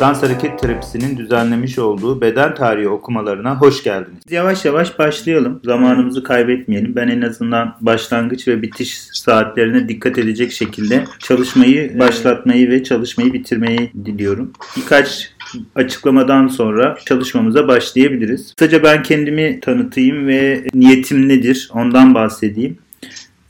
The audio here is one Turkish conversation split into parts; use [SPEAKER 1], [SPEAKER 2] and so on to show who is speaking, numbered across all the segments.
[SPEAKER 1] Dans Hareket Terapisi'nin düzenlemiş olduğu beden tarihi okumalarına hoş geldiniz. Yavaş yavaş başlayalım. Zamanımızı kaybetmeyelim. Ben en azından başlangıç ve bitiş saatlerine dikkat edecek şekilde çalışmayı başlatmayı ve çalışmayı bitirmeyi diliyorum. Birkaç açıklamadan sonra çalışmamıza başlayabiliriz. Kısaca ben kendimi tanıtayım ve niyetim nedir ondan bahsedeyim.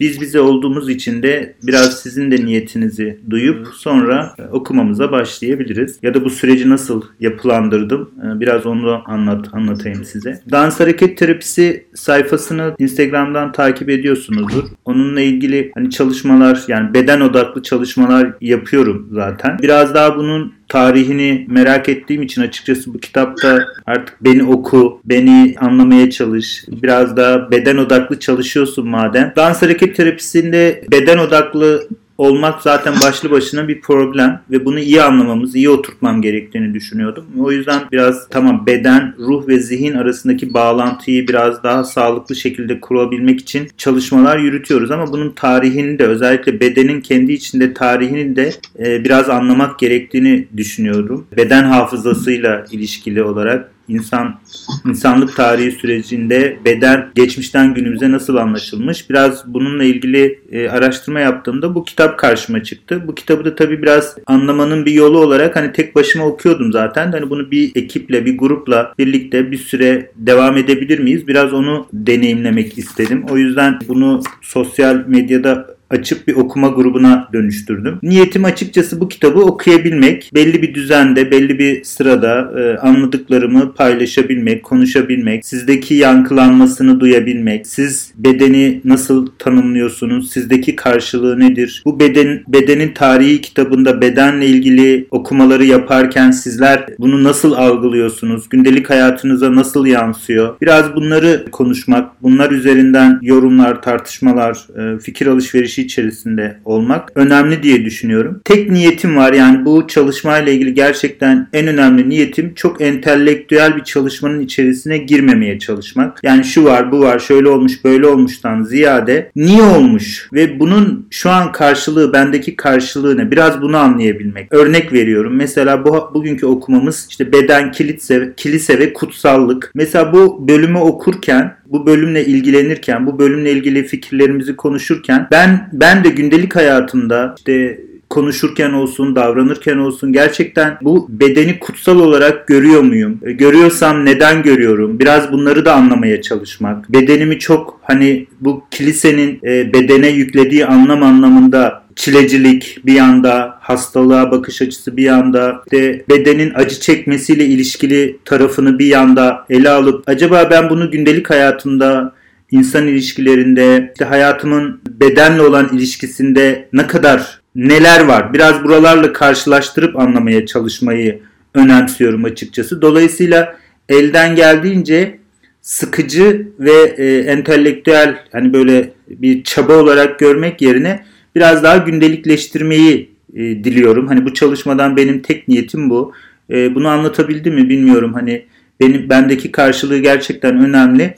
[SPEAKER 1] Biz bize olduğumuz için de biraz sizin de niyetinizi duyup sonra e, okumamıza başlayabiliriz. Ya da bu süreci nasıl yapılandırdım e, biraz onu anlat anlatayım size. Dans hareket terapisi sayfasını Instagram'dan takip ediyorsunuzdur. Onunla ilgili hani çalışmalar yani beden odaklı çalışmalar yapıyorum zaten. Biraz daha bunun tarihini merak ettiğim için açıkçası bu kitapta artık beni oku, beni anlamaya çalış. Biraz daha beden odaklı çalışıyorsun madem. Dans hareket terapisinde beden odaklı olmak zaten başlı başına bir problem ve bunu iyi anlamamız, iyi oturtmam gerektiğini düşünüyordum. O yüzden biraz tamam beden, ruh ve zihin arasındaki bağlantıyı biraz daha sağlıklı şekilde kurabilmek için çalışmalar yürütüyoruz ama bunun tarihini de özellikle bedenin kendi içinde tarihini de e, biraz anlamak gerektiğini düşünüyorum. Beden hafızasıyla ilişkili olarak insan insanlık tarihi sürecinde beden geçmişten günümüze nasıl anlaşılmış? Biraz bununla ilgili e, araştırma yaptığımda bu kitap karşıma çıktı. Bu kitabı da tabii biraz anlamanın bir yolu olarak hani tek başıma okuyordum zaten. Hani bunu bir ekiple, bir grupla birlikte bir süre devam edebilir miyiz? Biraz onu deneyimlemek istedim. O yüzden bunu sosyal medyada açıp bir okuma grubuna dönüştürdüm. Niyetim açıkçası bu kitabı okuyabilmek, belli bir düzende, belli bir sırada e, anladıklarımı paylaşabilmek, konuşabilmek, sizdeki yankılanmasını duyabilmek, siz bedeni nasıl tanımlıyorsunuz, sizdeki karşılığı nedir? Bu beden bedenin tarihi kitabında bedenle ilgili okumaları yaparken sizler bunu nasıl algılıyorsunuz? Gündelik hayatınıza nasıl yansıyor? Biraz bunları konuşmak, bunlar üzerinden yorumlar, tartışmalar, e, fikir alışverişi süreçi içerisinde olmak önemli diye düşünüyorum. Tek niyetim var yani bu çalışmayla ilgili gerçekten en önemli niyetim çok entelektüel bir çalışmanın içerisine girmemeye çalışmak. Yani şu var bu var şöyle olmuş böyle olmuştan ziyade niye olmuş ve bunun şu an karşılığı bendeki karşılığı ne biraz bunu anlayabilmek. Örnek veriyorum mesela bu bugünkü okumamız işte beden kilise, kilise ve kutsallık. Mesela bu bölümü okurken bu bölümle ilgilenirken, bu bölümle ilgili fikirlerimizi konuşurken ben ben de gündelik hayatımda işte konuşurken olsun, davranırken olsun gerçekten bu bedeni kutsal olarak görüyor muyum? E, görüyorsam neden görüyorum? Biraz bunları da anlamaya çalışmak. Bedenimi çok hani bu kilisenin e, bedene yüklediği anlam anlamında çilecilik bir yanda, hastalığa bakış açısı bir yanda, işte bedenin acı çekmesiyle ilişkili tarafını bir yanda ele alıp acaba ben bunu gündelik hayatımda insan ilişkilerinde, işte hayatımın bedenle olan ilişkisinde ne kadar neler var? Biraz buralarla karşılaştırıp anlamaya çalışmayı önemsiyorum açıkçası. Dolayısıyla elden geldiğince sıkıcı ve e, entelektüel hani böyle bir çaba olarak görmek yerine biraz daha gündelikleştirmeyi e, diliyorum. Hani bu çalışmadan benim tek niyetim bu. E, bunu anlatabildim mi bilmiyorum. Hani benim bendeki karşılığı gerçekten önemli.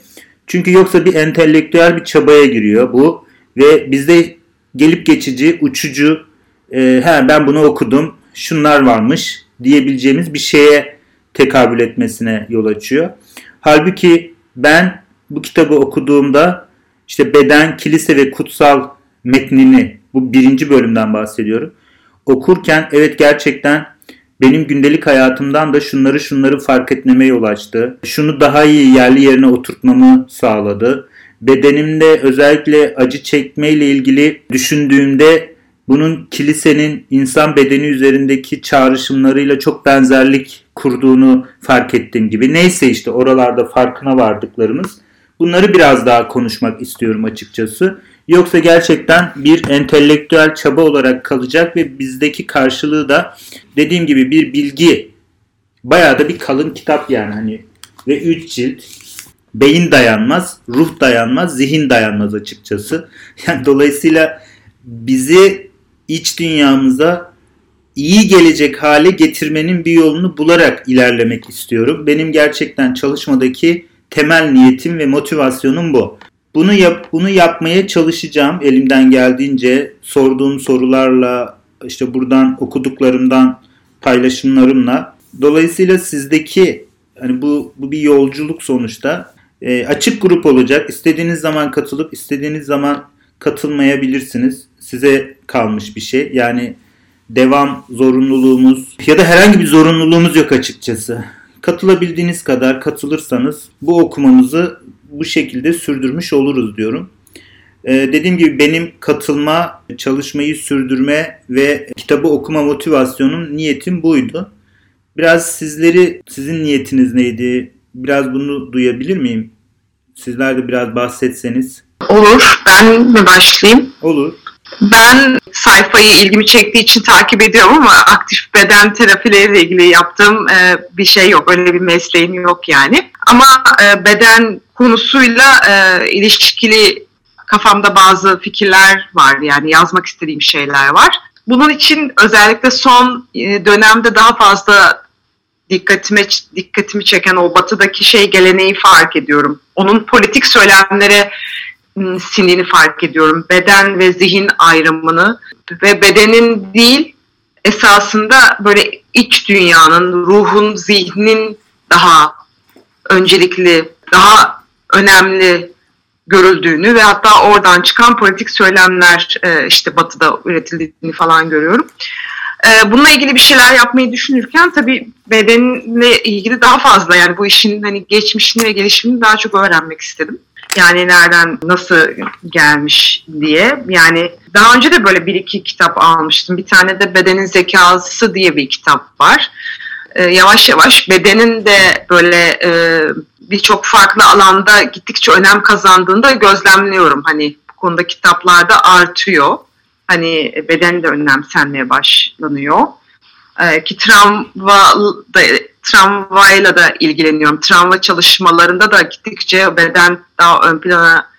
[SPEAKER 1] Çünkü yoksa bir entelektüel bir çabaya giriyor bu ve bizde gelip geçici, uçucu, e, he ben bunu okudum, şunlar varmış diyebileceğimiz bir şeye tekabül etmesine yol açıyor. Halbuki ben bu kitabı okuduğumda işte beden, kilise ve kutsal metnini bu birinci bölümden bahsediyorum. Okurken evet gerçekten benim gündelik hayatımdan da şunları şunları fark etmeme yol açtı. Şunu daha iyi yerli yerine oturtmamı sağladı. Bedenimde özellikle acı çekme ile ilgili düşündüğümde bunun kilisenin insan bedeni üzerindeki çağrışımlarıyla çok benzerlik kurduğunu fark ettiğim gibi. Neyse işte oralarda farkına vardıklarımız. Bunları biraz daha konuşmak istiyorum açıkçası. Yoksa gerçekten bir entelektüel çaba olarak kalacak ve bizdeki karşılığı da dediğim gibi bir bilgi. Bayağı da bir kalın kitap yani hani ve 3 cilt. Beyin dayanmaz, ruh dayanmaz, zihin dayanmaz açıkçası. Yani dolayısıyla bizi iç dünyamıza iyi gelecek hale getirmenin bir yolunu bularak ilerlemek istiyorum. Benim gerçekten çalışmadaki temel niyetim ve motivasyonum bu. Bunu yap bunu yapmaya çalışacağım elimden geldiğince sorduğum sorularla işte buradan okuduklarımdan paylaşımlarımla Dolayısıyla sizdeki hani bu bu bir yolculuk sonuçta e, açık grup olacak. İstediğiniz zaman katılıp istediğiniz zaman katılmayabilirsiniz. Size kalmış bir şey. Yani devam zorunluluğumuz ya da herhangi bir zorunluluğumuz yok açıkçası. Katılabildiğiniz kadar katılırsanız bu okumamızı bu şekilde sürdürmüş oluruz diyorum. Ee, dediğim gibi benim katılma, çalışmayı sürdürme ve kitabı okuma motivasyonum, niyetim buydu. Biraz sizleri, sizin niyetiniz neydi? Biraz bunu duyabilir miyim? Sizler de biraz bahsetseniz.
[SPEAKER 2] Olur. Ben mi başlayayım?
[SPEAKER 1] Olur.
[SPEAKER 2] Ben sayfayı ilgimi çektiği için takip ediyorum ama aktif beden terapileriyle ilgili yaptığım e, bir şey yok. Öyle bir mesleğim yok yani. Ama e, beden konusuyla e, ilişkili kafamda bazı fikirler var. Yani yazmak istediğim şeyler var. Bunun için özellikle son dönemde daha fazla dikkatime dikkatimi çeken o batıdaki şey geleneği fark ediyorum. Onun politik söylemlere sinini fark ediyorum. Beden ve zihin ayrımını ve bedenin değil esasında böyle iç dünyanın, ruhun, zihnin daha öncelikli, daha önemli görüldüğünü ve hatta oradan çıkan politik söylemler e, işte batıda üretildiğini falan görüyorum. E, bununla ilgili bir şeyler yapmayı düşünürken tabii bedenle ilgili daha fazla yani bu işin hani geçmişini ve gelişimini daha çok öğrenmek istedim. Yani nereden nasıl gelmiş diye. Yani daha önce de böyle bir iki kitap almıştım. Bir tane de Bedenin Zekası diye bir kitap var. Ee, yavaş yavaş bedenin de böyle e, birçok farklı alanda gittikçe önem kazandığında gözlemliyorum. Hani bu konuda kitaplarda artıyor. Hani beden de önemsenmeye başlanıyor. Ee, ki travma da, travmayla da ilgileniyorum. Travma çalışmalarında da gittikçe beden daha ön plana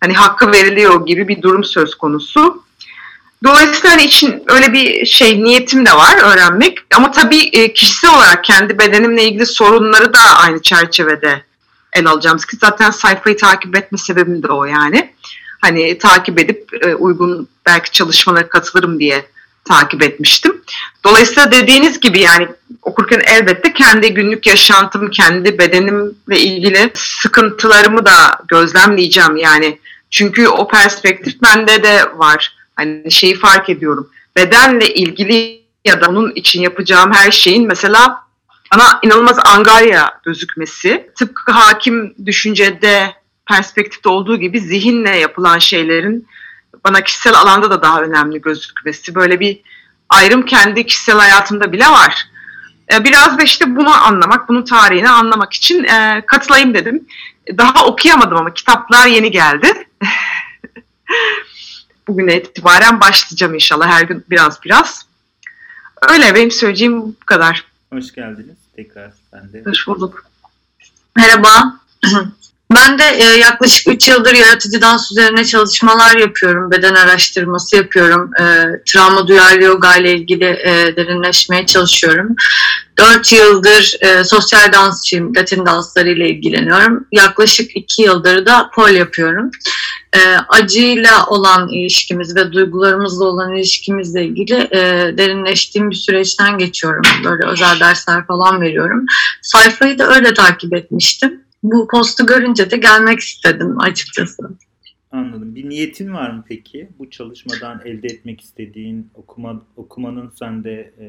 [SPEAKER 2] hani hakkı veriliyor gibi bir durum söz konusu. Dolayısıyla hani için öyle bir şey niyetim de var öğrenmek. Ama tabii e, kişisel olarak kendi bedenimle ilgili sorunları da aynı çerçevede el alacağım. Ki zaten sayfayı takip etme sebebim de o yani. Hani takip edip e, uygun belki çalışmalara katılırım diye takip etmiştim. Dolayısıyla dediğiniz gibi yani okurken elbette kendi günlük yaşantım, kendi bedenimle ilgili sıkıntılarımı da gözlemleyeceğim yani. Çünkü o perspektif bende de var. Hani şeyi fark ediyorum. Bedenle ilgili ya da onun için yapacağım her şeyin mesela bana inanılmaz angarya gözükmesi. Tıpkı hakim düşüncede perspektifte olduğu gibi zihinle yapılan şeylerin bana kişisel alanda da daha önemli gözükmesi. Böyle bir ayrım kendi kişisel hayatımda bile var. E, biraz da işte bunu anlamak, bunun tarihini anlamak için e, katılayım dedim. Daha okuyamadım ama kitaplar yeni geldi. Bugün itibaren başlayacağım inşallah her gün biraz biraz. Öyle benim söyleyeceğim bu kadar.
[SPEAKER 1] Hoş geldiniz tekrar ben de.
[SPEAKER 2] Hoş bulduk.
[SPEAKER 3] Merhaba. Ben de e, yaklaşık 3 yıldır yaratıcı dans üzerine çalışmalar yapıyorum. Beden araştırması yapıyorum. E, travma duyarlı yoga ile ilgili e, derinleşmeye çalışıyorum. 4 yıldır e, sosyal dansçıyım. Latin dansları ile ilgileniyorum. Yaklaşık 2 yıldır da pol yapıyorum. E, acıyla olan ilişkimiz ve duygularımızla olan ilişkimizle ilgili e, derinleştiğim bir süreçten geçiyorum. Böyle özel dersler falan veriyorum. Sayfayı da öyle takip etmiştim bu postu görünce de gelmek istedim açıkçası.
[SPEAKER 1] Anladım. Bir niyetin var mı peki? Bu çalışmadan elde etmek istediğin okuma okumanın sende e,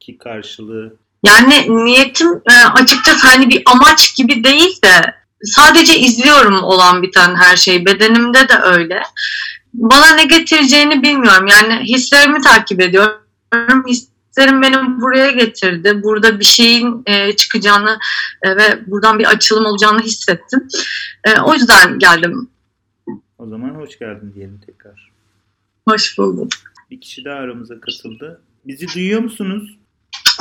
[SPEAKER 1] ki karşılığı?
[SPEAKER 3] Yani niyetim e, açıkçası hani bir amaç gibi değil de sadece izliyorum olan biten her şey. Bedenimde de öyle. Bana ne getireceğini bilmiyorum. Yani hislerimi takip ediyorum. His hislerim benim buraya getirdi. Burada bir şeyin e, çıkacağını e, ve buradan bir açılım olacağını hissettim. E, o yüzden geldim.
[SPEAKER 1] O zaman hoş geldin diyelim tekrar.
[SPEAKER 3] Hoş bulduk.
[SPEAKER 1] Bir kişi daha aramıza katıldı. Bizi duyuyor musunuz?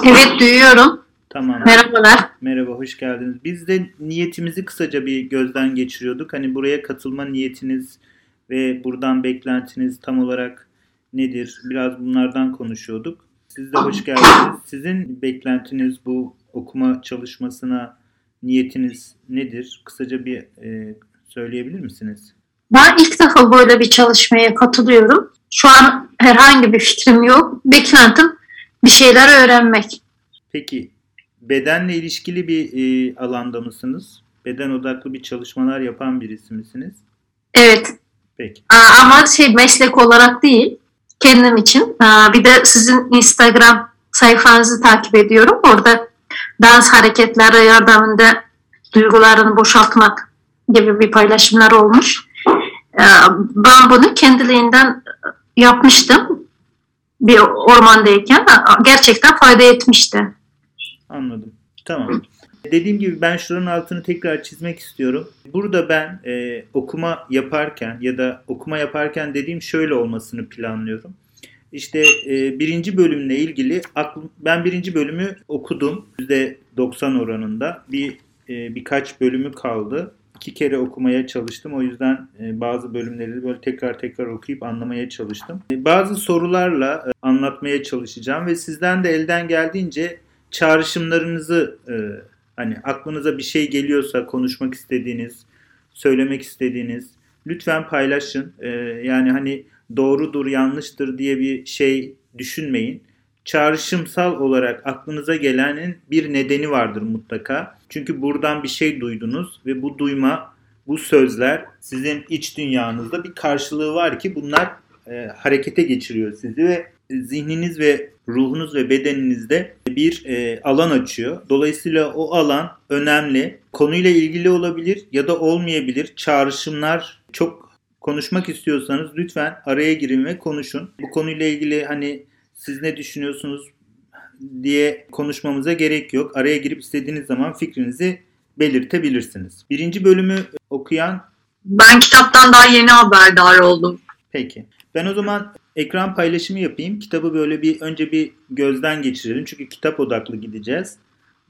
[SPEAKER 4] Evet duyuyorum.
[SPEAKER 1] Tamam.
[SPEAKER 4] Merhabalar.
[SPEAKER 1] Merhaba, hoş geldiniz. Biz de niyetimizi kısaca bir gözden geçiriyorduk. Hani buraya katılma niyetiniz ve buradan beklentiniz tam olarak nedir? Biraz bunlardan konuşuyorduk. Siz de hoş geldiniz. Sizin beklentiniz bu okuma çalışmasına niyetiniz nedir? Kısaca bir e, söyleyebilir misiniz?
[SPEAKER 4] Ben ilk defa böyle bir çalışmaya katılıyorum. Şu an herhangi bir fikrim yok. Beklentim bir şeyler öğrenmek.
[SPEAKER 1] Peki bedenle ilişkili bir e, alanda mısınız? Beden odaklı bir çalışmalar yapan birisi misiniz?
[SPEAKER 4] Evet.
[SPEAKER 1] Peki.
[SPEAKER 4] Aa, Ama şey meslek olarak değil. Kendim için. Bir de sizin Instagram sayfanızı takip ediyorum. Orada dans hareketleri yardımında duygularını boşaltmak gibi bir paylaşımlar olmuş. Ben bunu kendiliğinden yapmıştım. Bir ormandayken. Gerçekten fayda etmişti.
[SPEAKER 1] Anladım. Tamam. Dediğim gibi ben şuranın altını tekrar çizmek istiyorum. Burada ben e, okuma yaparken ya da okuma yaparken dediğim şöyle olmasını planlıyorum. İşte e, birinci bölümle ilgili aklım, ben birinci bölümü okudum. %90 oranında. Bir e, birkaç bölümü kaldı. İki kere okumaya çalıştım. O yüzden e, bazı bölümleri böyle tekrar tekrar okuyup anlamaya çalıştım. E, bazı sorularla e, anlatmaya çalışacağım ve sizden de elden geldiğince çağrışımlarınızı e, hani aklınıza bir şey geliyorsa konuşmak istediğiniz, söylemek istediğiniz lütfen paylaşın. E, yani hani doğrudur, yanlıştır diye bir şey düşünmeyin. Çağrışımsal olarak aklınıza gelenin bir nedeni vardır mutlaka. Çünkü buradan bir şey duydunuz ve bu duyma, bu sözler sizin iç dünyanızda bir karşılığı var ki bunlar e, harekete geçiriyor sizi ve zihniniz ve ruhunuz ve bedeninizde bir e, alan açıyor. Dolayısıyla o alan önemli. Konuyla ilgili olabilir ya da olmayabilir. Çağrışımlar çok konuşmak istiyorsanız lütfen araya girin ve konuşun. Bu konuyla ilgili hani siz ne düşünüyorsunuz diye konuşmamıza gerek yok. Araya girip istediğiniz zaman fikrinizi belirtebilirsiniz. Birinci bölümü okuyan
[SPEAKER 3] Ben kitaptan daha yeni haberdar oldum.
[SPEAKER 1] Peki. Ben o zaman ekran paylaşımı yapayım. Kitabı böyle bir önce bir gözden geçirelim. Çünkü kitap odaklı gideceğiz.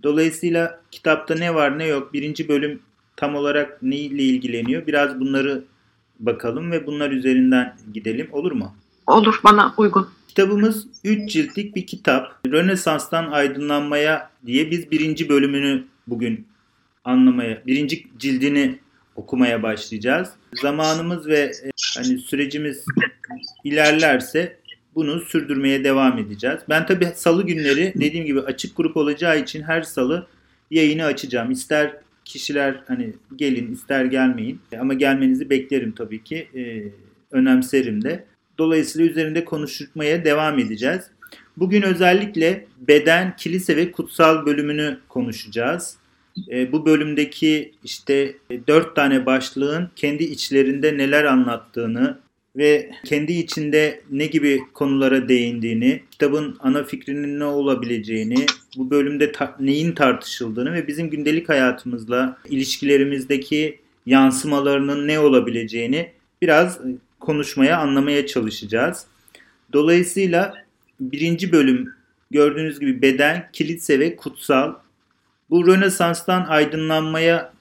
[SPEAKER 1] Dolayısıyla kitapta ne var ne yok. Birinci bölüm tam olarak neyle ilgileniyor. Biraz bunları bakalım ve bunlar üzerinden gidelim. Olur mu?
[SPEAKER 2] Olur bana uygun.
[SPEAKER 1] Kitabımız 3 ciltlik bir kitap. Rönesans'tan aydınlanmaya diye biz birinci bölümünü bugün anlamaya, birinci cildini okumaya başlayacağız. Zamanımız ve e, hani sürecimiz ilerlerse bunu sürdürmeye devam edeceğiz. Ben tabii salı günleri dediğim gibi açık grup olacağı için her salı yayını açacağım. İster kişiler hani gelin ister gelmeyin ama gelmenizi beklerim tabii ki. Ee, önemserim de. Dolayısıyla üzerinde konuşmaya devam edeceğiz. Bugün özellikle beden, kilise ve kutsal bölümünü konuşacağız. E, bu bölümdeki işte e, dört tane başlığın kendi içlerinde neler anlattığını ve kendi içinde ne gibi konulara değindiğini, kitabın ana fikrinin ne olabileceğini, bu bölümde ta- neyin tartışıldığını ve bizim gündelik hayatımızla ilişkilerimizdeki yansımalarının ne olabileceğini biraz konuşmaya, anlamaya çalışacağız. Dolayısıyla birinci bölüm gördüğünüz gibi beden, kilise ve kutsal. Bu Rönesans'tan aydınlanmaya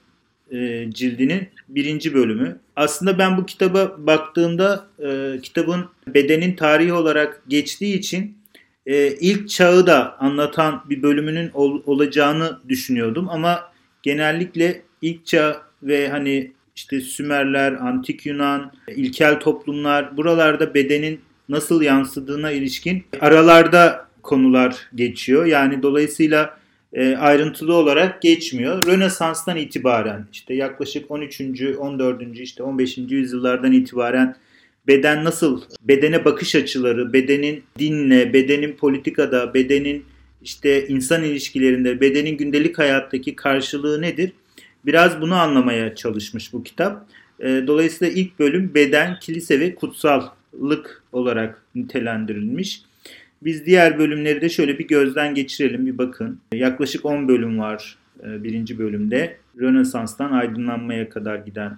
[SPEAKER 1] e, cildinin birinci bölümü. Aslında ben bu kitaba baktığımda e, kitabın bedenin tarihi olarak geçtiği için e, ilk çağı da anlatan bir bölümünün ol, olacağını düşünüyordum ama genellikle ilk çağ ve hani işte Sümerler, Antik Yunan, ilkel toplumlar buralarda bedenin nasıl yansıdığına ilişkin aralarda konular geçiyor. Yani dolayısıyla e, ayrıntılı olarak geçmiyor. Rönesans'tan itibaren işte yaklaşık 13. 14. işte 15. yüzyıllardan itibaren beden nasıl, bedene bakış açıları, bedenin dinle, bedenin politikada, bedenin işte insan ilişkilerinde, bedenin gündelik hayattaki karşılığı nedir? Biraz bunu anlamaya çalışmış bu kitap. E, dolayısıyla ilk bölüm beden, kilise ve kutsallık olarak nitelendirilmiş. Biz diğer bölümleri de şöyle bir gözden geçirelim, bir bakın. Yaklaşık 10 bölüm var e, birinci bölümde. Rönesans'tan aydınlanmaya kadar giden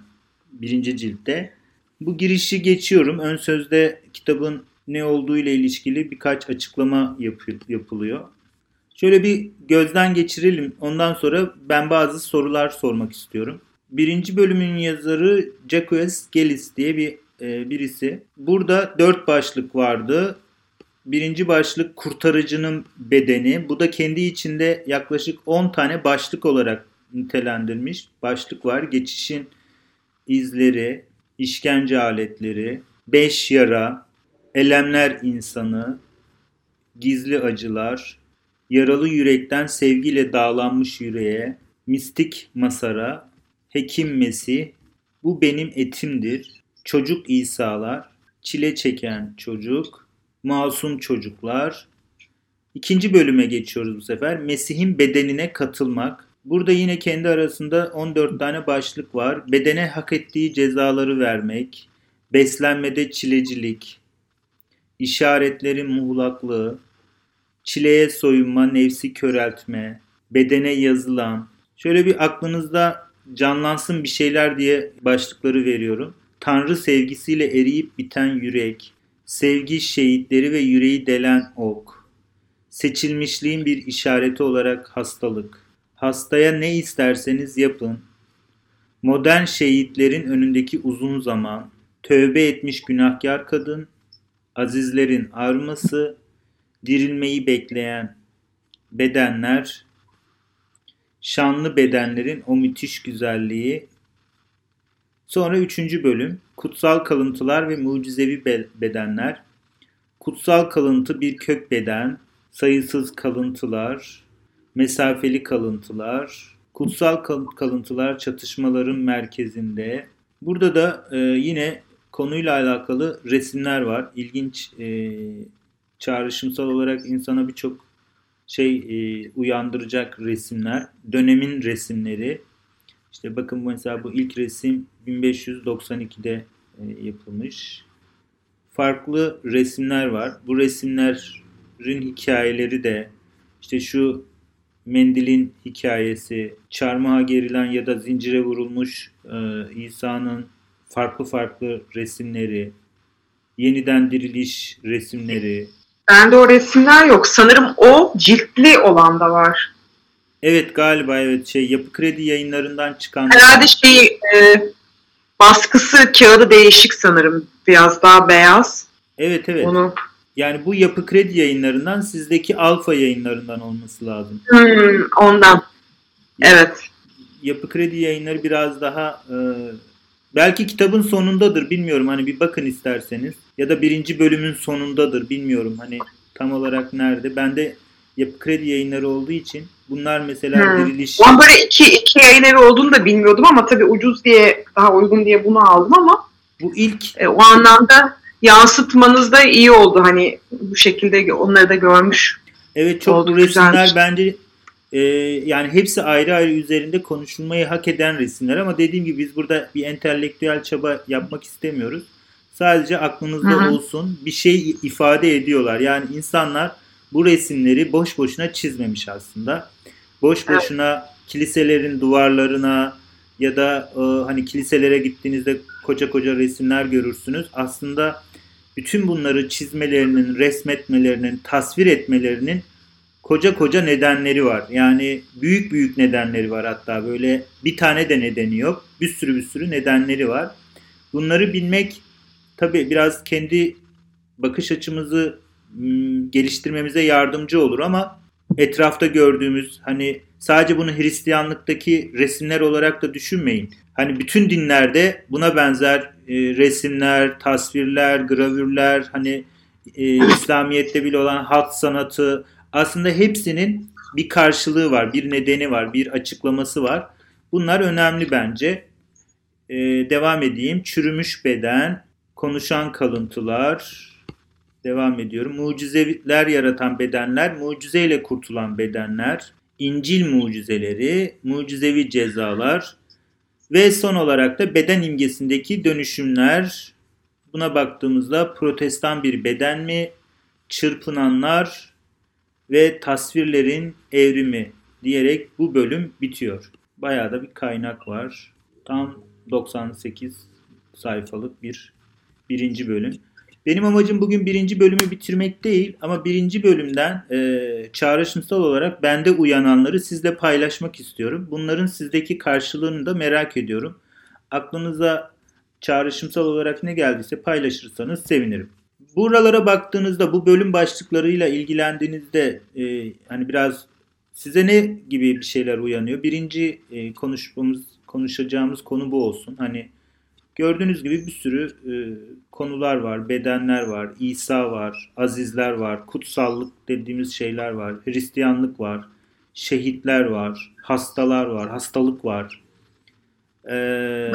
[SPEAKER 1] birinci ciltte. Bu girişi geçiyorum. Ön sözde kitabın ne olduğu ile ilişkili birkaç açıklama yapılıyor. Şöyle bir gözden geçirelim. Ondan sonra ben bazı sorular sormak istiyorum. Birinci bölümün yazarı Jacques Gellis diye bir e, birisi. Burada dört başlık vardı. Birinci başlık kurtarıcının bedeni. Bu da kendi içinde yaklaşık 10 tane başlık olarak nitelendirmiş. Başlık var. Geçişin izleri, işkence aletleri, beş yara, elemler insanı, gizli acılar, yaralı yürekten sevgiyle dağlanmış yüreğe, mistik masara, hekim Mesih, bu benim etimdir, çocuk İsa'lar, çile çeken çocuk, masum çocuklar. İkinci bölüme geçiyoruz bu sefer. Mesih'in bedenine katılmak. Burada yine kendi arasında 14 tane başlık var. Bedene hak ettiği cezaları vermek, beslenmede çilecilik, işaretlerin muğlaklığı, çileye soyunma, nefsi köreltme, bedene yazılan. Şöyle bir aklınızda canlansın bir şeyler diye başlıkları veriyorum. Tanrı sevgisiyle eriyip biten yürek, sevgi şehitleri ve yüreği delen ok, seçilmişliğin bir işareti olarak hastalık, hastaya ne isterseniz yapın, modern şehitlerin önündeki uzun zaman, tövbe etmiş günahkar kadın, azizlerin arması, dirilmeyi bekleyen bedenler, şanlı bedenlerin o müthiş güzelliği. Sonra üçüncü bölüm, kutsal kalıntılar ve mucizevi bedenler. Kutsal kalıntı bir kök beden, sayısız kalıntılar, mesafeli kalıntılar, kutsal kalıntılar çatışmaların merkezinde. Burada da e, yine konuyla alakalı resimler var. İlginç e, çağrışımsal olarak insana birçok şey e, uyandıracak resimler. Dönemin resimleri. İşte bakın mesela bu ilk resim 1592'de e, yapılmış. Farklı resimler var. Bu resimlerin hikayeleri de işte şu mendilin hikayesi, çarmıha gerilen ya da zincire vurulmuş e, İsa'nın farklı farklı resimleri, yeniden diriliş resimleri.
[SPEAKER 2] Bende o resimler yok. Sanırım o ciltli olan da var.
[SPEAKER 1] Evet galiba evet şey Yapı Kredi yayınlarından çıkan.
[SPEAKER 2] Herhalde şey e, baskısı kağıdı değişik sanırım. Biraz daha beyaz.
[SPEAKER 1] Evet evet. Onu... Yani bu Yapı Kredi yayınlarından sizdeki Alfa yayınlarından olması lazım.
[SPEAKER 2] Hmm, ondan. Evet.
[SPEAKER 1] Yapı Kredi yayınları biraz daha e, belki kitabın sonundadır bilmiyorum hani bir bakın isterseniz ya da birinci bölümün sonundadır bilmiyorum hani tam olarak nerede. Ben de Yapı Kredi yayınları olduğu için bunlar mesela hmm. diriliş...
[SPEAKER 2] Ben böyle iki, iki yayın evi olduğunu da bilmiyordum ama tabii ucuz diye daha uygun diye bunu aldım ama
[SPEAKER 1] bu ilk
[SPEAKER 2] e, o anlamda yansıtmanız da iyi oldu hani bu şekilde onları da görmüş.
[SPEAKER 1] Evet çok bu resimler güzelmiş. bence e, yani hepsi ayrı ayrı üzerinde konuşulmayı hak eden resimler ama dediğim gibi biz burada bir entelektüel çaba yapmak istemiyoruz. Sadece aklınızda Hı-hı. olsun bir şey ifade ediyorlar. Yani insanlar bu resimleri boş boşuna çizmemiş aslında. Boş boşuna evet. kiliselerin duvarlarına ya da e, hani kiliselere gittiğinizde koca koca resimler görürsünüz. Aslında bütün bunları çizmelerinin, resmetmelerinin, tasvir etmelerinin koca koca nedenleri var. Yani büyük büyük nedenleri var hatta böyle bir tane de nedeni yok. Bir sürü bir sürü nedenleri var. Bunları bilmek tabii biraz kendi bakış açımızı geliştirmemize yardımcı olur ama etrafta gördüğümüz hani sadece bunu Hristiyanlıktaki resimler olarak da düşünmeyin. Hani bütün dinlerde buna benzer e, resimler, tasvirler, gravürler, hani e, İslamiyet'te bile olan halk sanatı aslında hepsinin bir karşılığı var, bir nedeni var, bir açıklaması var. Bunlar önemli bence. E, devam edeyim. Çürümüş beden, konuşan kalıntılar, Devam ediyorum. Mucizeler yaratan bedenler, mucizeyle kurtulan bedenler, İncil mucizeleri, mucizevi cezalar ve son olarak da beden imgesindeki dönüşümler. Buna baktığımızda protestan bir beden mi, çırpınanlar ve tasvirlerin evrimi diyerek bu bölüm bitiyor. Bayağı da bir kaynak var. Tam 98 sayfalık bir birinci bölüm. Benim amacım bugün birinci bölümü bitirmek değil ama birinci bölümden e, çağrışımsal olarak bende uyananları sizle paylaşmak istiyorum. Bunların sizdeki karşılığını da merak ediyorum. Aklınıza çağrışımsal olarak ne geldiyse paylaşırsanız sevinirim. Buralara baktığınızda bu bölüm başlıklarıyla ilgilendiğinizde e, hani biraz size ne gibi bir şeyler uyanıyor? Birinci e, konuşmamız konuşacağımız konu bu olsun. Hani Gördüğünüz gibi bir sürü e, konular var, bedenler var, İsa var, azizler var, kutsallık dediğimiz şeyler var, Hristiyanlık var, şehitler var, hastalar var, hastalık var. Ee,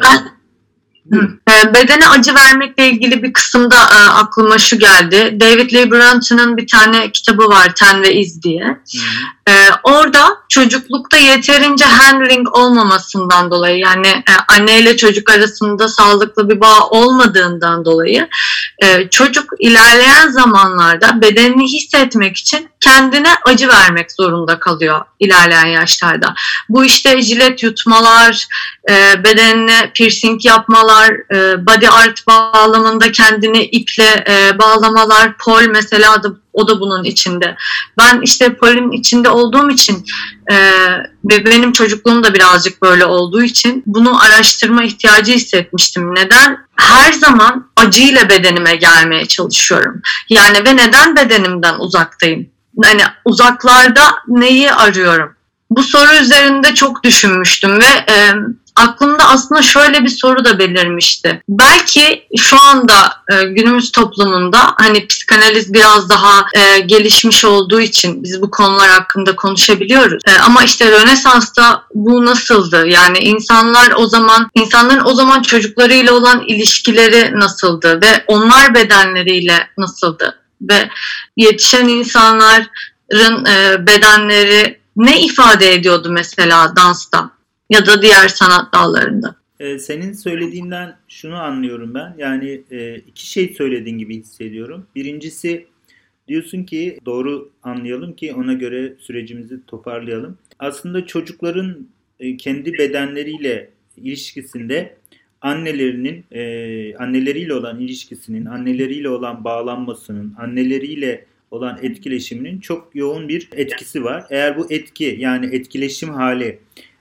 [SPEAKER 3] bedene acı vermekle ilgili bir kısımda e, aklıma şu geldi. David Lee Brunton'ın bir tane kitabı var Ten ve İz diye.
[SPEAKER 1] hı hı.
[SPEAKER 3] E, orada çocuklukta yeterince handling olmamasından dolayı yani e, anne çocuk arasında sağlıklı bir bağ olmadığından dolayı e, çocuk ilerleyen zamanlarda bedenini hissetmek için kendine acı vermek zorunda kalıyor ilerleyen yaşlarda. Bu işte jilet yutmalar, e, bedenine piercing yapmalar, e, body art bağlamında kendini iple e, bağlamalar, pol mesela da o da bunun içinde. Ben işte polin içinde olduğum için e, ve benim çocukluğum da birazcık böyle olduğu için bunu araştırma ihtiyacı hissetmiştim. Neden? Her zaman acıyla bedenime gelmeye çalışıyorum. Yani ve neden bedenimden uzaktayım? Hani uzaklarda neyi arıyorum? Bu soru üzerinde çok düşünmüştüm ve e, aklımda aslında şöyle bir soru da belirmişti. Belki şu anda e, günümüz toplumunda hani psikanaliz biraz daha e, gelişmiş olduğu için biz bu konular hakkında konuşabiliyoruz. E, ama işte Rönesans'ta bu nasıldı? Yani insanlar o zaman insanların o zaman çocuklarıyla olan ilişkileri nasıldı ve onlar bedenleriyle nasıldı? Ve yetişen insanların e, bedenleri ne ifade ediyordu mesela dansta ya da diğer sanat dallarında?
[SPEAKER 1] Ee, senin söylediğinden şunu anlıyorum ben. Yani e, iki şey söylediğin gibi hissediyorum. Birincisi diyorsun ki doğru anlayalım ki ona göre sürecimizi toparlayalım. Aslında çocukların e, kendi bedenleriyle ilişkisinde annelerinin e, anneleriyle olan ilişkisinin, anneleriyle olan bağlanmasının, anneleriyle olan etkileşiminin çok yoğun bir etkisi var. Eğer bu etki yani etkileşim hali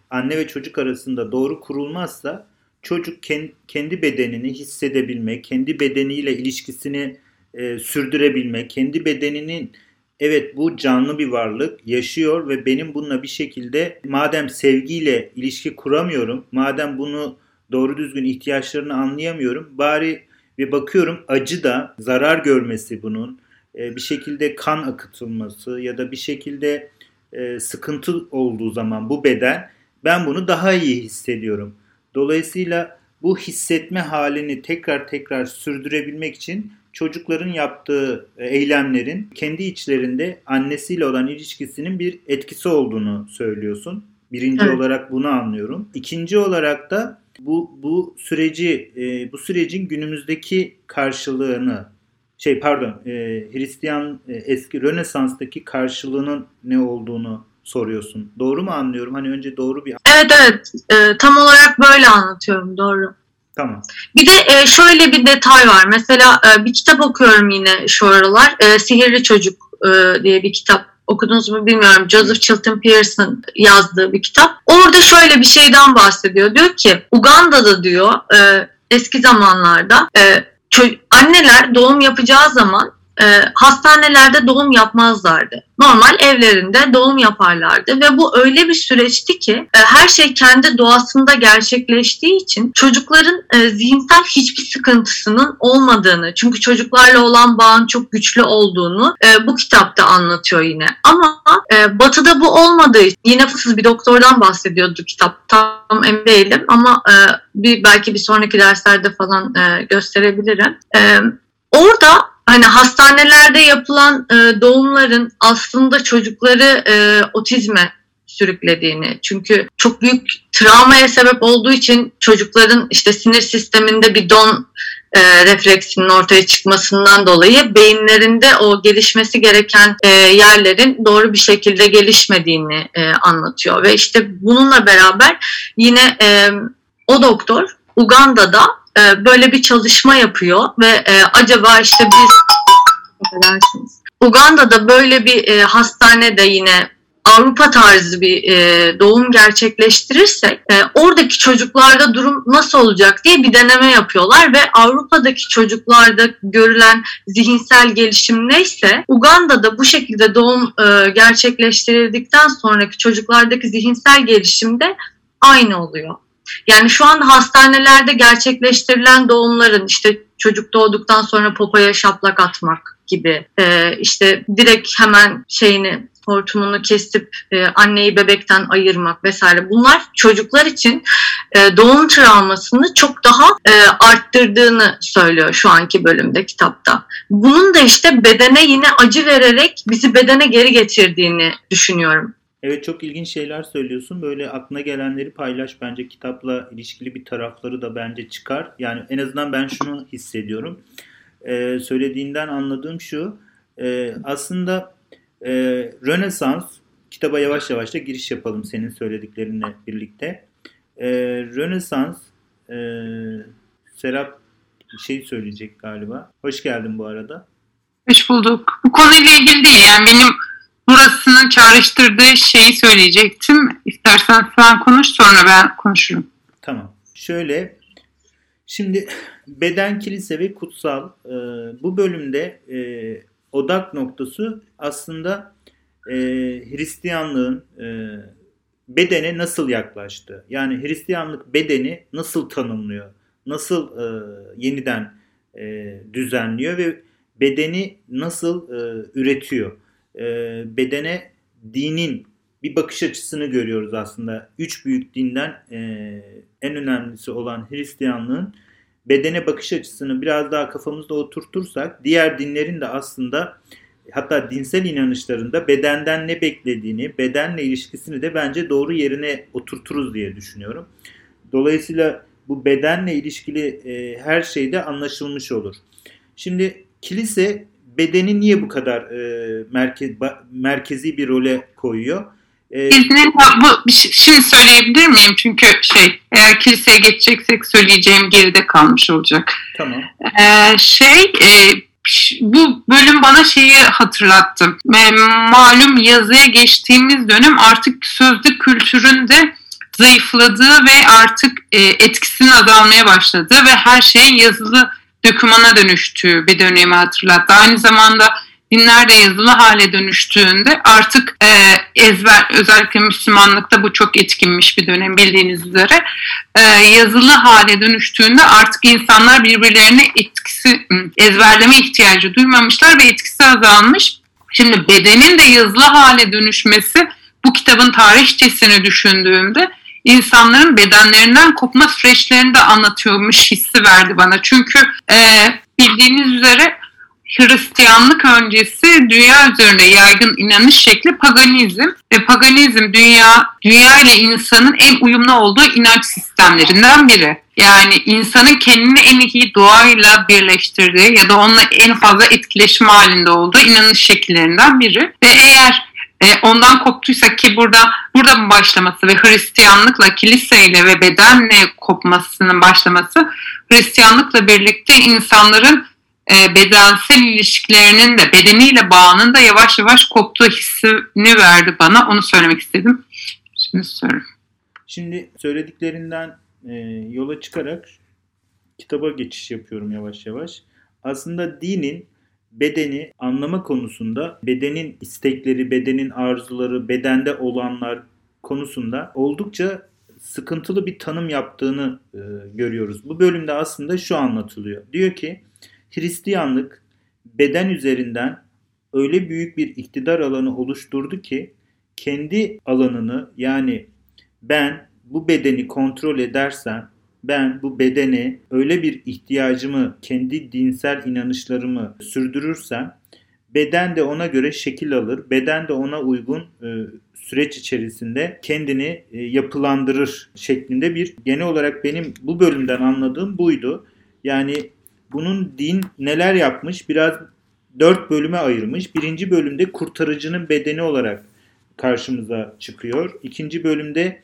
[SPEAKER 1] anne ve çocuk arasında doğru kurulmazsa çocuk kendi bedenini hissedebilmek, kendi bedeniyle ilişkisini e, sürdürebilmek, kendi bedeninin evet bu canlı bir varlık yaşıyor ve benim bununla bir şekilde madem sevgiyle ilişki kuramıyorum, madem bunu doğru düzgün ihtiyaçlarını anlayamıyorum, bari ve bakıyorum acı da zarar görmesi bunun, e, bir şekilde kan akıtılması ya da bir şekilde e, sıkıntı olduğu zaman bu beden ben bunu daha iyi hissediyorum. Dolayısıyla bu hissetme halini tekrar tekrar sürdürebilmek için çocukların yaptığı e, eylemlerin kendi içlerinde annesiyle olan ilişkisinin bir etkisi olduğunu söylüyorsun. Birinci evet. olarak bunu anlıyorum. İkinci olarak da bu bu süreci e, bu sürecin günümüzdeki karşılığını şey pardon e, Hristiyan eski Rönesans'taki karşılığının ne olduğunu soruyorsun. Doğru mu anlıyorum? Hani önce doğru bir...
[SPEAKER 3] Evet evet. E, tam olarak böyle anlatıyorum. Doğru.
[SPEAKER 1] Tamam.
[SPEAKER 3] Bir de e, şöyle bir detay var. Mesela e, bir kitap okuyorum yine şu aralar. E, Sihirli Çocuk e, diye bir kitap okudunuz mu bilmiyorum. Joseph Chilton Pearson yazdığı bir kitap. Orada şöyle bir şeyden bahsediyor. Diyor ki Uganda'da diyor e, eski zamanlarda e, anneler doğum yapacağı zaman e, hastanelerde doğum yapmazlardı. Normal evlerinde doğum yaparlardı ve bu öyle bir süreçti ki e, her şey kendi doğasında gerçekleştiği için çocukların e, zihinsel hiçbir sıkıntısının olmadığını çünkü çocuklarla olan bağın çok güçlü olduğunu e, bu kitapta anlatıyor yine. Ama e, batıda bu olmadığı için yine fısız bir doktordan bahsediyordu kitap tam emin değilim ama e, bir belki bir sonraki derslerde falan e, gösterebilirim. E, orada hani hastanelerde yapılan e, doğumların aslında çocukları e, otizme sürüklediğini. Çünkü çok büyük travmaya sebep olduğu için çocukların işte sinir sisteminde bir don e, refleksinin ortaya çıkmasından dolayı beyinlerinde o gelişmesi gereken e, yerlerin doğru bir şekilde gelişmediğini e, anlatıyor. Ve işte bununla beraber yine e, o doktor Uganda'da e, böyle bir çalışma yapıyor ve e, acaba işte biz Uganda'da böyle bir e, hastanede yine Avrupa tarzı bir e, doğum gerçekleştirirsek e, oradaki çocuklarda durum nasıl olacak diye bir deneme yapıyorlar ve Avrupa'daki çocuklarda görülen zihinsel gelişim neyse Uganda'da bu şekilde doğum e, gerçekleştirildikten sonraki çocuklardaki zihinsel gelişim de aynı oluyor. Yani şu anda hastanelerde gerçekleştirilen doğumların işte çocuk doğduktan sonra popoya şaplak atmak gibi e, işte direkt hemen şeyini hortumunu kesip e, anneyi bebekten ayırmak vesaire bunlar çocuklar için e, doğum travmasını çok daha e, arttırdığını söylüyor şu anki bölümde kitapta. Bunun da işte bedene yine acı vererek bizi bedene geri getirdiğini düşünüyorum.
[SPEAKER 1] Evet çok ilginç şeyler söylüyorsun. Böyle aklına gelenleri paylaş bence kitapla ilişkili bir tarafları da bence çıkar. Yani en azından ben şunu hissediyorum. Ee, söylediğinden anladığım şu. E, aslında e, Rönesans kitaba yavaş yavaş da giriş yapalım senin söylediklerinle birlikte. E, Rönesans e, Serap şey söyleyecek galiba. Hoş geldin bu arada.
[SPEAKER 5] Hoş bulduk. Bu konuyla ilgili değil yani benim burasının çağrıştırdığı şeyi söyleyecektim. İstersen sen konuş sonra ben konuşurum.
[SPEAKER 1] Tamam. Şöyle şimdi beden, kilise ve kutsal e, bu bölümde e, odak noktası aslında e, Hristiyanlığın e, bedene nasıl yaklaştı? Yani Hristiyanlık bedeni nasıl tanımlıyor? Nasıl e, yeniden e, düzenliyor ve bedeni nasıl e, üretiyor? E, bedene dinin bir bakış açısını görüyoruz aslında. Üç büyük dinden e, en önemlisi olan Hristiyanlığın bedene bakış açısını biraz daha kafamızda oturtursak diğer dinlerin de aslında hatta dinsel inanışlarında bedenden ne beklediğini, bedenle ilişkisini de bence doğru yerine oturturuz diye düşünüyorum. Dolayısıyla bu bedenle ilişkili e, her şeyde anlaşılmış olur. Şimdi kilise bedeni niye bu kadar e, merkez, merkezi bir role koyuyor?
[SPEAKER 5] Ee, bu şimdi söyleyebilir miyim? Çünkü şey eğer kiliseye geçeceksek söyleyeceğim geride kalmış olacak.
[SPEAKER 1] Tamam.
[SPEAKER 5] Ee, şey e, bu bölüm bana şeyi hatırlattı. E, malum yazıya geçtiğimiz dönem artık sözlü kültürün de zayıfladığı ve artık e, etkisinin azalmaya başladığı ve her şeyin yazılı dokümana dönüştüğü bir dönemi hatırlattı. Aynı zamanda dinler de yazılı hale dönüştüğünde artık e, ezber özellikle Müslümanlıkta bu çok etkinmiş bir dönem bildiğiniz üzere e, yazılı hale dönüştüğünde artık insanlar birbirlerine etkisi ezberleme ihtiyacı duymamışlar ve etkisi azalmış. Şimdi bedenin de yazılı hale dönüşmesi bu kitabın tarihçesini düşündüğümde insanların bedenlerinden kopma süreçlerini de anlatıyormuş hissi verdi bana. Çünkü e, bildiğiniz üzere Hristiyanlık öncesi dünya üzerinde yaygın inanış şekli paganizm ve paganizm dünya dünya ile insanın en uyumlu olduğu inanç sistemlerinden biri. Yani insanın kendini en iyi doğayla birleştirdiği ya da onunla en fazla etkileşim halinde olduğu inanış şekillerinden biri. Ve eğer e, ondan koptuysak ki burada burada başlaması ve Hristiyanlıkla, kiliseyle ve bedenle kopmasının başlaması Hristiyanlıkla birlikte insanların e, bedensel ilişkilerinin de bedeniyle bağının da yavaş yavaş koptuğu hissini verdi bana. Onu söylemek istedim. Şimdi söylüyorum.
[SPEAKER 1] Şimdi söylediklerinden e, yola çıkarak kitaba geçiş yapıyorum yavaş yavaş. Aslında dinin bedeni anlama konusunda bedenin istekleri, bedenin arzuları, bedende olanlar konusunda oldukça sıkıntılı bir tanım yaptığını e, görüyoruz. Bu bölümde aslında şu anlatılıyor. Diyor ki Hristiyanlık beden üzerinden öyle büyük bir iktidar alanı oluşturdu ki kendi alanını yani ben bu bedeni kontrol edersem ben bu bedene öyle bir ihtiyacımı, kendi dinsel inanışlarımı sürdürürsem beden de ona göre şekil alır. Beden de ona uygun e, süreç içerisinde kendini e, yapılandırır şeklinde bir genel olarak benim bu bölümden anladığım buydu. Yani bunun din neler yapmış biraz dört bölüme ayırmış. Birinci bölümde kurtarıcının bedeni olarak karşımıza çıkıyor. İkinci bölümde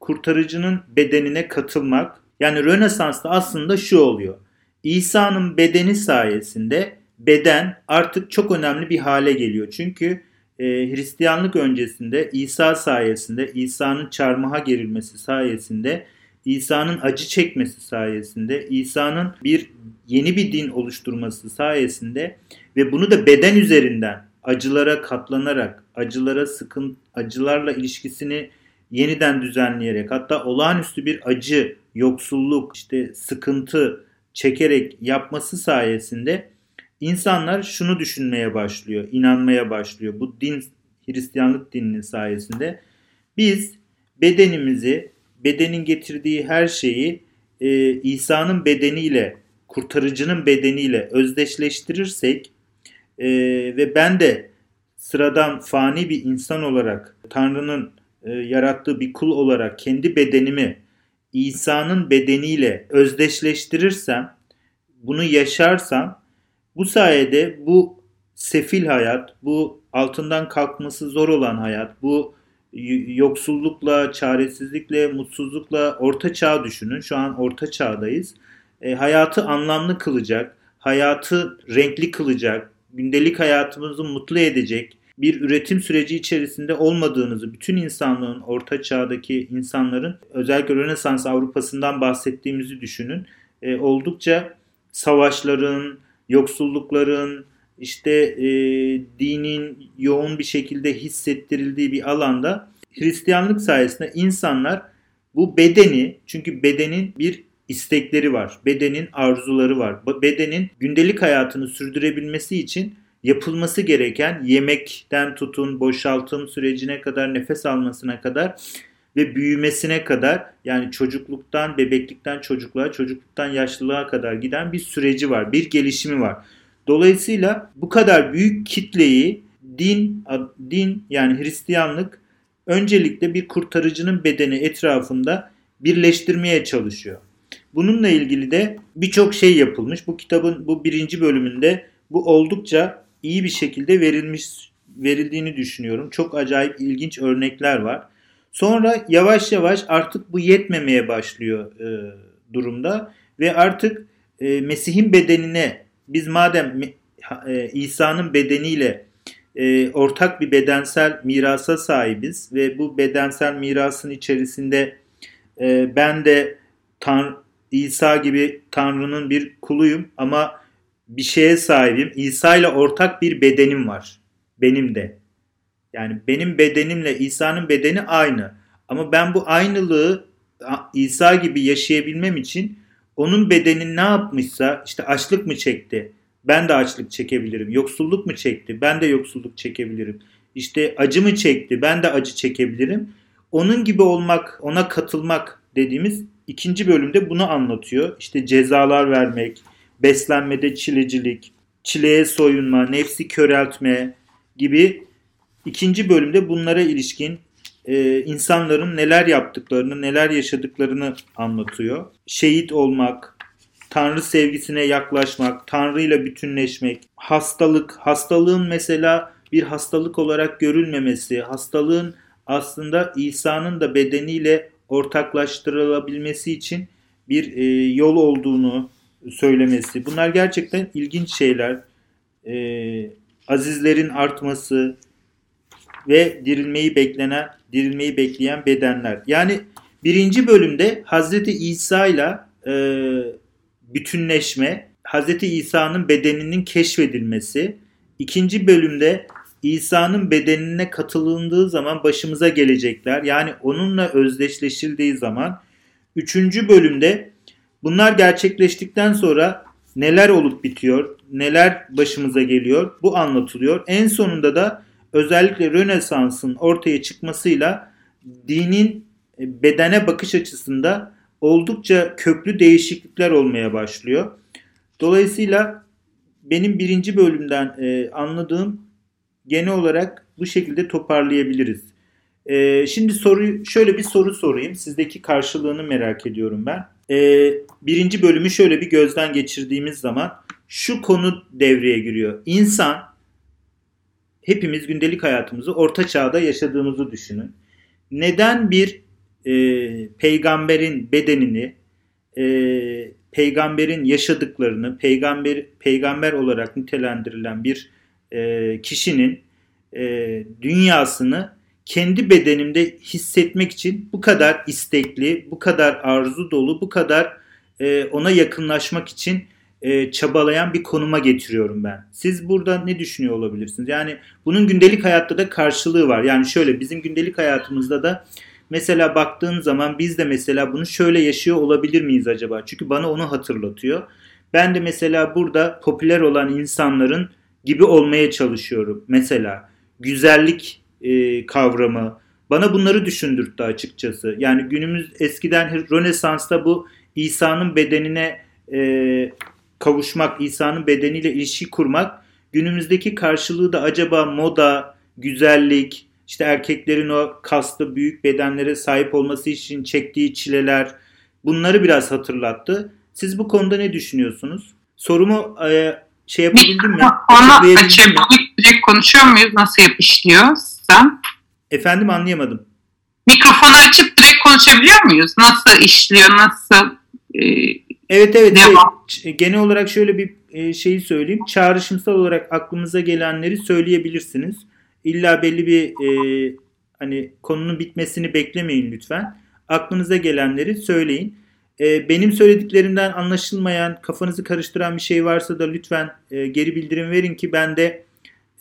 [SPEAKER 1] kurtarıcının bedenine katılmak. Yani Rönesans'ta aslında şu oluyor. İsa'nın bedeni sayesinde beden artık çok önemli bir hale geliyor. Çünkü e, Hristiyanlık öncesinde İsa sayesinde, İsa'nın çarmıha gerilmesi sayesinde İsa'nın acı çekmesi sayesinde, İsa'nın bir yeni bir din oluşturması sayesinde ve bunu da beden üzerinden acılara katlanarak, acılara sıkın, acılarla ilişkisini yeniden düzenleyerek hatta olağanüstü bir acı, yoksulluk, işte sıkıntı çekerek yapması sayesinde insanlar şunu düşünmeye başlıyor, inanmaya başlıyor. Bu din Hristiyanlık dininin sayesinde biz bedenimizi, bedenin getirdiği her şeyi e, İsa'nın bedeniyle, kurtarıcının bedeniyle özdeşleştirirsek e, ve ben de sıradan fani bir insan olarak Tanrı'nın e, yarattığı bir kul olarak kendi bedenimi İsa'nın bedeniyle özdeşleştirirsem, bunu yaşarsam bu sayede bu sefil hayat, bu altından kalkması zor olan hayat, bu yoksullukla, çaresizlikle, mutsuzlukla orta çağ düşünün. Şu an orta çağdayız. E, hayatı anlamlı kılacak, hayatı renkli kılacak, gündelik hayatımızı mutlu edecek bir üretim süreci içerisinde olmadığınızı, bütün insanlığın, orta çağdaki insanların özellikle Rönesans Avrupa'sından bahsettiğimizi düşünün. E, oldukça savaşların, yoksullukların, işte e, dinin yoğun bir şekilde hissettirildiği bir alanda Hristiyanlık sayesinde insanlar bu bedeni çünkü bedenin bir istekleri var. Bedenin arzuları var. Bedenin gündelik hayatını sürdürebilmesi için yapılması gereken yemekten tutun, boşaltım sürecine kadar, nefes almasına kadar ve büyümesine kadar yani çocukluktan, bebeklikten çocukluğa, çocukluktan yaşlılığa kadar giden bir süreci var. Bir gelişimi var. Dolayısıyla bu kadar büyük kitleyi din din yani Hristiyanlık öncelikle bir kurtarıcının bedeni etrafında birleştirmeye çalışıyor. Bununla ilgili de birçok şey yapılmış. Bu kitabın bu birinci bölümünde bu oldukça iyi bir şekilde verilmiş verildiğini düşünüyorum. Çok acayip ilginç örnekler var. Sonra yavaş yavaş artık bu yetmemeye başlıyor e, durumda ve artık e, Mesih'in bedenine biz madem e, İsa'nın bedeniyle e, ortak bir bedensel mirasa sahibiz ve bu bedensel mirasın içerisinde e, ben de Tan İsa gibi Tanrı'nın bir kuluyum ama bir şeye sahibim. İsa ile ortak bir bedenim var. Benim de. Yani benim bedenimle İsa'nın bedeni aynı. Ama ben bu aynılığı İsa gibi yaşayabilmem için onun bedeni ne yapmışsa işte açlık mı çekti? Ben de açlık çekebilirim. Yoksulluk mu çekti? Ben de yoksulluk çekebilirim. İşte acı mı çekti? Ben de acı çekebilirim. Onun gibi olmak, ona katılmak dediğimiz ikinci bölümde bunu anlatıyor. İşte cezalar vermek, beslenmede çilecilik, çileye soyunma, nefsi köreltme gibi ikinci bölümde bunlara ilişkin e, insanların neler yaptıklarını, neler yaşadıklarını anlatıyor. Şehit olmak, Tanrı sevgisine yaklaşmak, Tanrı ile bütünleşmek, hastalık, hastalığın mesela bir hastalık olarak görülmemesi, hastalığın aslında İsa'nın da bedeniyle ortaklaştırılabilmesi için bir e, yol olduğunu söylemesi. Bunlar gerçekten ilginç şeyler. E, azizlerin artması ve dirilmeyi beklenen, dirilmeyi bekleyen bedenler. Yani birinci bölümde Hazreti İsa ile e, bütünleşme, Hazreti İsa'nın bedeninin keşfedilmesi, ikinci bölümde İsa'nın bedenine katılındığı zaman başımıza gelecekler. Yani onunla özdeşleşildiği zaman. Üçüncü bölümde bunlar gerçekleştikten sonra neler olup bitiyor, neler başımıza geliyor bu anlatılıyor. En sonunda da özellikle Rönesans'ın ortaya çıkmasıyla dinin bedene bakış açısında oldukça köklü değişiklikler olmaya başlıyor. Dolayısıyla benim birinci bölümden e, anladığım genel olarak bu şekilde toparlayabiliriz. E, şimdi soruyu şöyle bir soru sorayım. Sizdeki karşılığını merak ediyorum ben. E, birinci bölümü şöyle bir gözden geçirdiğimiz zaman şu konu devreye giriyor. İnsan hepimiz gündelik hayatımızı orta çağda yaşadığımızı düşünün. Neden bir e, peygamberin bedenini, e, peygamberin yaşadıklarını, peygamber peygamber olarak nitelendirilen bir e, kişinin e, dünyasını kendi bedenimde hissetmek için bu kadar istekli, bu kadar arzu dolu, bu kadar e, ona yakınlaşmak için e, çabalayan bir konuma getiriyorum ben. Siz burada ne düşünüyor olabilirsiniz? Yani bunun gündelik hayatta da karşılığı var. Yani şöyle bizim gündelik hayatımızda da mesela baktığın zaman biz de mesela bunu şöyle yaşıyor olabilir miyiz acaba? Çünkü bana onu hatırlatıyor. Ben de mesela burada popüler olan insanların gibi olmaya çalışıyorum. Mesela güzellik e, kavramı bana bunları düşündürttü açıkçası. Yani günümüz eskiden Rönesans'ta bu İsa'nın bedenine e, kavuşmak, İsa'nın bedeniyle ilişki kurmak günümüzdeki karşılığı da acaba moda, güzellik, işte erkeklerin o kaslı büyük bedenlere sahip olması için çektiği çileler bunları biraz hatırlattı. Siz bu konuda ne düşünüyorsunuz? Sorumu e, şey yapabildim mi?
[SPEAKER 5] Ona açabilip direkt konuşuyor muyuz? Nasıl yapışlıyor sen?
[SPEAKER 1] Efendim anlayamadım.
[SPEAKER 5] Mikrofonu açıp direkt konuşabiliyor muyuz? Nasıl işliyor? Nasıl e,
[SPEAKER 1] Evet evet. Şey, genel olarak şöyle bir e, şeyi söyleyeyim. Çağrışımsal olarak aklımıza gelenleri söyleyebilirsiniz. İlla belli bir e, hani konunun bitmesini beklemeyin lütfen. Aklınıza gelenleri söyleyin. E, benim söylediklerimden anlaşılmayan, kafanızı karıştıran bir şey varsa da lütfen e, geri bildirim verin ki ben de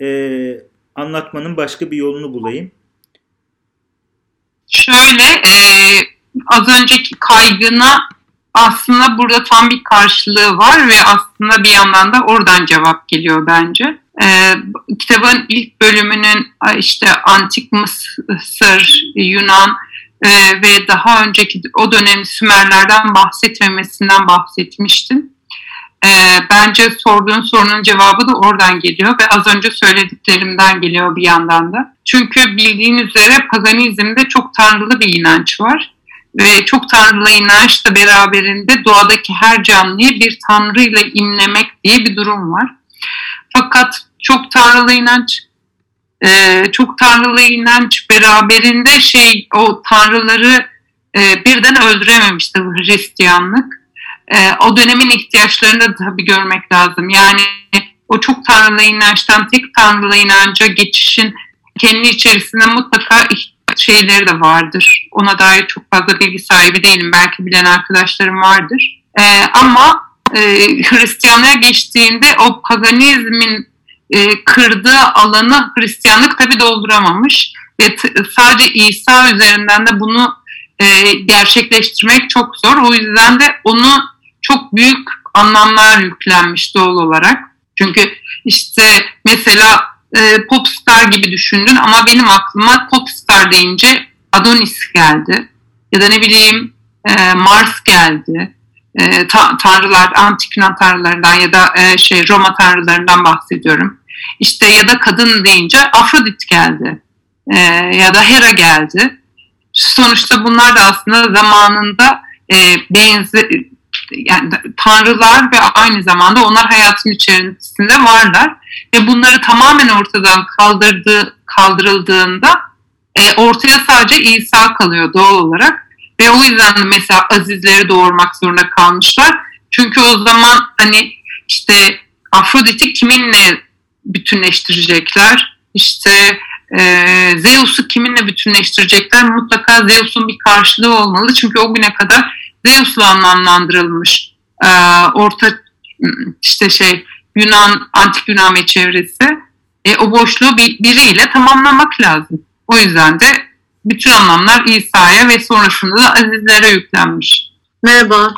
[SPEAKER 1] e, anlatmanın başka bir yolunu bulayım.
[SPEAKER 5] Şöyle e, az önceki kaygına aslında burada tam bir karşılığı var ve aslında bir yandan da oradan cevap geliyor bence. Ee, kitabın ilk bölümünün işte antik Mısır, Yunan e, ve daha önceki o dönem Sümerlerden bahsetmemesinden bahsetmiştim. Ee, bence sorduğun sorunun cevabı da oradan geliyor ve az önce söylediklerimden geliyor bir yandan da. Çünkü bildiğin üzere paganizmde çok tanrılı bir inanç var ve çok tanrılı inanç da beraberinde doğadaki her canlıyı bir tanrıyla imlemek diye bir durum var. Fakat çok tanrılı inanç e, çok tanrılı inanç beraberinde şey o tanrıları e, birden öldürememişti Hristiyanlık. E, o dönemin ihtiyaçlarını da tabii görmek lazım. Yani o çok tanrılı inançtan tek tanrılı inanca geçişin kendi içerisinde mutlaka şeyleri de vardır. Ona dair çok fazla bilgi sahibi değilim. Belki bilen arkadaşlarım vardır. E, ama e, Hristiyanlığa geçtiğinde o paganizmin e, kırdığı alanı Hristiyanlık tabi dolduramamış. Ve sadece İsa üzerinden de bunu e, gerçekleştirmek çok zor. O yüzden de onu çok büyük anlamlar yüklenmiş doğal olarak. Çünkü işte mesela e, popstar gibi düşündün ama benim aklıma popstar deyince Adonis geldi. Ya da ne bileyim e, Mars geldi. E, ta, tanrılar, antik Yunan tanrılarından ya da e, şey Roma tanrılarından bahsediyorum. İşte ya da kadın deyince Afrodit geldi. E, ya da Hera geldi. Sonuçta bunlar da aslında zamanında e, benzer yani tanrılar ve aynı zamanda onlar hayatın içerisinde varlar ve bunları tamamen ortadan kaldırdığı kaldırıldığında e, ortaya sadece İsa kalıyor doğal olarak ve o yüzden de mesela Azizleri doğurmak zorunda kalmışlar. Çünkü o zaman hani işte Afrodit'i kiminle bütünleştirecekler? İşte e, Zeus'u kiminle bütünleştirecekler? Mutlaka Zeus'un bir karşılığı olmalı. Çünkü o güne kadar Zeus'la anlamlandırılmış e, orta işte şey Yunan, antik Yunan ve çevresi e, o boşluğu bir, biriyle tamamlamak lazım. O yüzden de bütün anlamlar İsa'ya ve sonrasında da azizlere yüklenmiş.
[SPEAKER 3] Merhaba.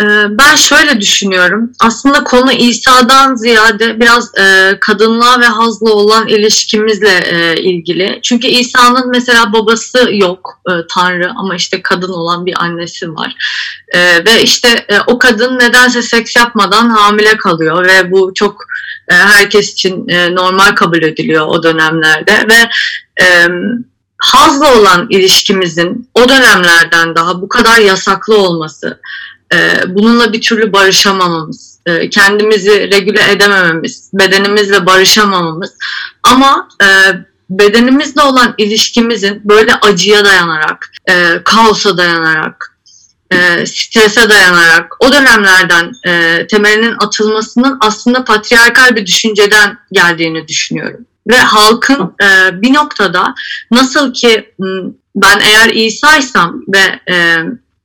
[SPEAKER 3] Ee, ben şöyle düşünüyorum. Aslında konu İsa'dan ziyade biraz e, kadınlığa ve hazla olan ilişkimizle e, ilgili. Çünkü İsa'nın mesela babası yok e, Tanrı ama işte kadın olan bir annesi var. Ve işte o kadın nedense seks yapmadan hamile kalıyor ve bu çok herkes için normal kabul ediliyor o dönemlerde ve hazla olan ilişkimizin o dönemlerden daha bu kadar yasaklı olması, bununla bir türlü barışamamamız, e, kendimizi regüle edemememiz, bedenimizle barışamamamız. Ama e, bedenimizle olan ilişkimizin böyle acıya dayanarak, e, kaosa dayanarak, e, strese dayanarak o dönemlerden e, temelinin atılmasının aslında patriarkal bir düşünceden geldiğini düşünüyorum. Ve halkın e, bir noktada nasıl ki ben eğer İsa'ysam ve e,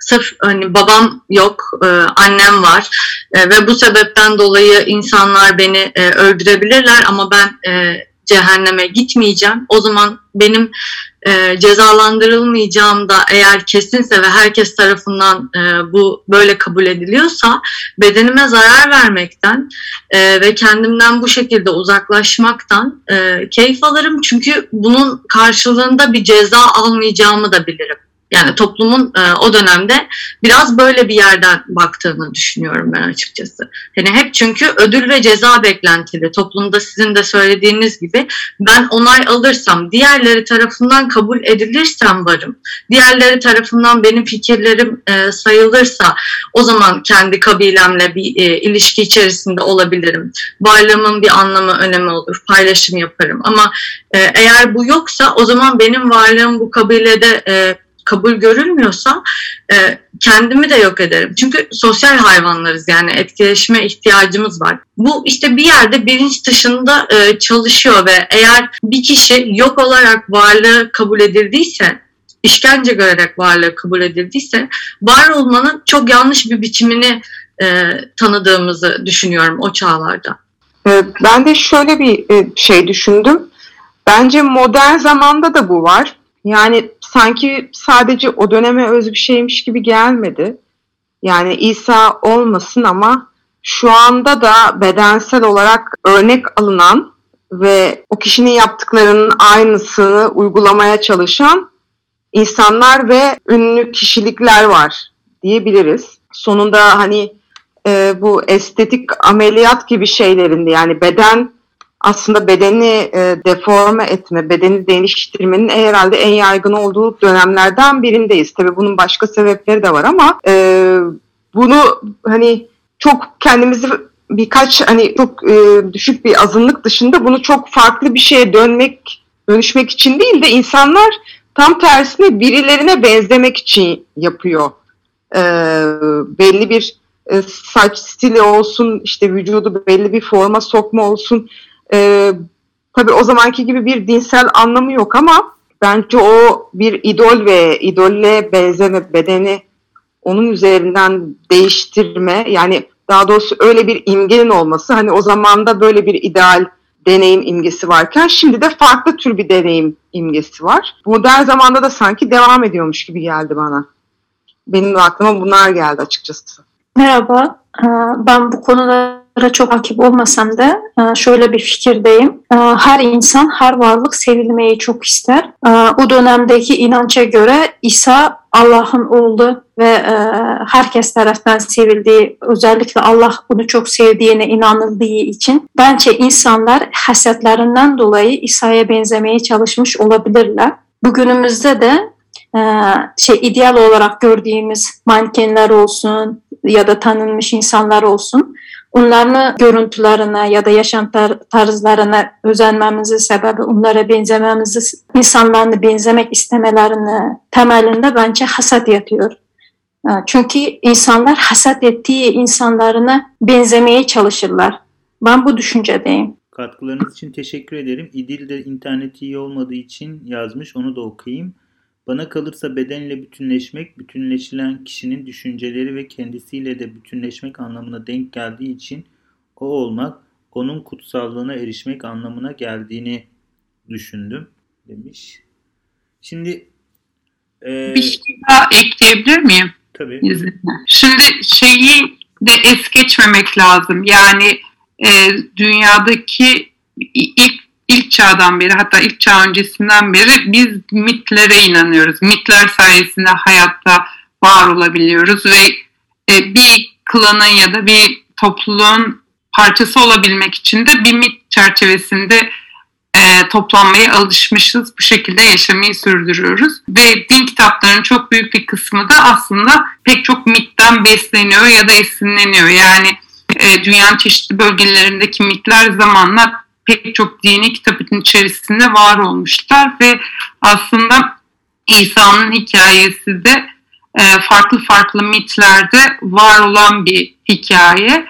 [SPEAKER 3] sırf hani babam yok, e, annem var e, ve bu sebepten dolayı insanlar beni e, öldürebilirler ama ben e, cehenneme gitmeyeceğim. O zaman benim e, cezalandırılmayacağım da eğer kesinse ve herkes tarafından e, bu böyle kabul ediliyorsa bedenime zarar vermekten e, ve kendimden bu şekilde uzaklaşmaktan e, keyif alırım. Çünkü bunun karşılığında bir ceza almayacağımı da bilirim. Yani toplumun e, o dönemde biraz böyle bir yerden baktığını düşünüyorum ben açıkçası. Yani hep çünkü ödül ve ceza beklentili. Toplumda sizin de söylediğiniz gibi ben onay alırsam, diğerleri tarafından kabul edilirsem varım. Diğerleri tarafından benim fikirlerim e, sayılırsa o zaman kendi kabilemle bir e, ilişki içerisinde olabilirim. Varlığımın bir anlamı, önemi olur. Paylaşım yaparım. Ama e, eğer bu yoksa o zaman benim varlığım bu kabilede e, kabul görülmüyorsa e, kendimi de yok ederim. Çünkü sosyal hayvanlarız yani etkileşime ihtiyacımız var. Bu işte bir yerde bilinç dışında e, çalışıyor ve eğer bir kişi yok olarak varlığı kabul edildiyse işkence görerek varlığı kabul edildiyse var olmanın çok yanlış bir biçimini e, tanıdığımızı düşünüyorum o çağlarda.
[SPEAKER 2] E, ben de şöyle bir e, şey düşündüm. Bence modern zamanda da bu var. Yani sanki sadece o döneme öz bir şeymiş gibi gelmedi. Yani İsa olmasın ama şu anda da bedensel olarak örnek alınan ve o kişinin yaptıklarının aynısını uygulamaya çalışan insanlar ve ünlü kişilikler var diyebiliriz. Sonunda hani e, bu estetik ameliyat gibi şeylerinde yani beden aslında bedeni e, deforme etme, bedeni değiştirmenin herhalde en yaygın olduğu dönemlerden birindeyiz. Tabii bunun başka sebepleri de var ama e, bunu hani çok kendimizi birkaç hani çok e, düşük bir azınlık dışında bunu çok farklı bir şeye dönmek, dönüşmek için değil de insanlar tam tersine birilerine benzemek için yapıyor. E, belli bir e, saç stili olsun, işte vücudu belli bir forma sokma olsun e, tabii o zamanki gibi bir dinsel anlamı yok ama bence o bir idol ve idolle benzeme bedeni onun üzerinden değiştirme yani daha doğrusu öyle bir imgenin olması hani o zamanda böyle bir ideal deneyim imgesi varken şimdi de farklı tür bir deneyim imgesi var. Modern zamanda da sanki devam ediyormuş gibi geldi bana. Benim aklıma bunlar geldi açıkçası.
[SPEAKER 4] Merhaba, ee, ben bu konuda çok hakim olmasam da e, şöyle bir fikirdeyim. E, her insan, her varlık sevilmeyi çok ister. E, o dönemdeki inanca göre İsa Allah'ın oğlu ve herkes tarafından sevildiği, özellikle Allah bunu çok sevdiğine inanıldığı için bence insanlar hasetlerinden dolayı İsa'ya benzemeye çalışmış olabilirler. Bugünümüzde de şey ideal olarak gördüğümüz mankenler olsun ya da tanınmış insanlar olsun onların görüntülerine ya da yaşam tarzlarına özenmemizin sebebi onlara benzememizi, insanlarını benzemek istemelerine temelinde bence hasat yatıyor. Çünkü insanlar hasat ettiği insanlarına benzemeye çalışırlar. Ben bu düşüncedeyim.
[SPEAKER 1] Katkılarınız için teşekkür ederim. İdil de interneti iyi olmadığı için yazmış. Onu da okuyayım. Bana kalırsa bedenle bütünleşmek, bütünleşilen kişinin düşünceleri ve kendisiyle de bütünleşmek anlamına denk geldiği için o olmak, onun kutsallığına erişmek anlamına geldiğini düşündüm demiş. Şimdi
[SPEAKER 5] e, bir şey daha ekleyebilir miyim?
[SPEAKER 1] Tabii.
[SPEAKER 5] Şimdi şeyi de es geçmemek lazım. Yani e, dünyadaki ilk ilk çağdan beri hatta ilk çağ öncesinden beri biz mitlere inanıyoruz. Mitler sayesinde hayatta var olabiliyoruz ve e, bir klanın ya da bir topluluğun parçası olabilmek için de bir mit çerçevesinde e, toplanmaya alışmışız. Bu şekilde yaşamayı sürdürüyoruz. Ve din kitaplarının çok büyük bir kısmı da aslında pek çok mitten besleniyor ya da esinleniyor. Yani e, dünyanın çeşitli bölgelerindeki mitler zamanla pek çok dini kitabın içerisinde var olmuşlar ve aslında İsa'nın hikayesi de e, farklı farklı mitlerde var olan bir hikaye.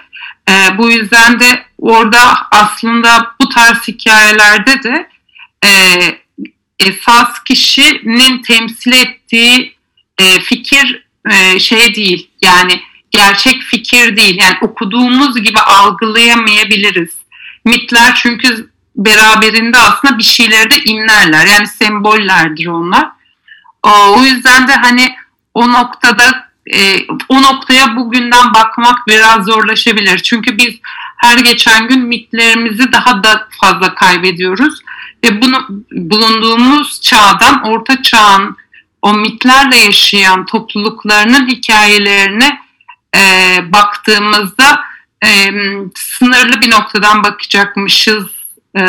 [SPEAKER 5] E, bu yüzden de orada aslında bu tarz hikayelerde de e, esas kişinin temsil ettiği fikir şey değil yani gerçek fikir değil yani okuduğumuz gibi algılayamayabiliriz mitler çünkü beraberinde aslında bir şeyleri de imlerler. Yani sembollerdir onlar. O yüzden de hani o noktada e, o noktaya bugünden bakmak biraz zorlaşabilir. Çünkü biz her geçen gün mitlerimizi daha da fazla kaybediyoruz. Ve bunu bulunduğumuz çağdan, orta çağın o mitlerle yaşayan topluluklarının hikayelerine e, baktığımızda e, sınırlı bir noktadan bakacakmışız, e,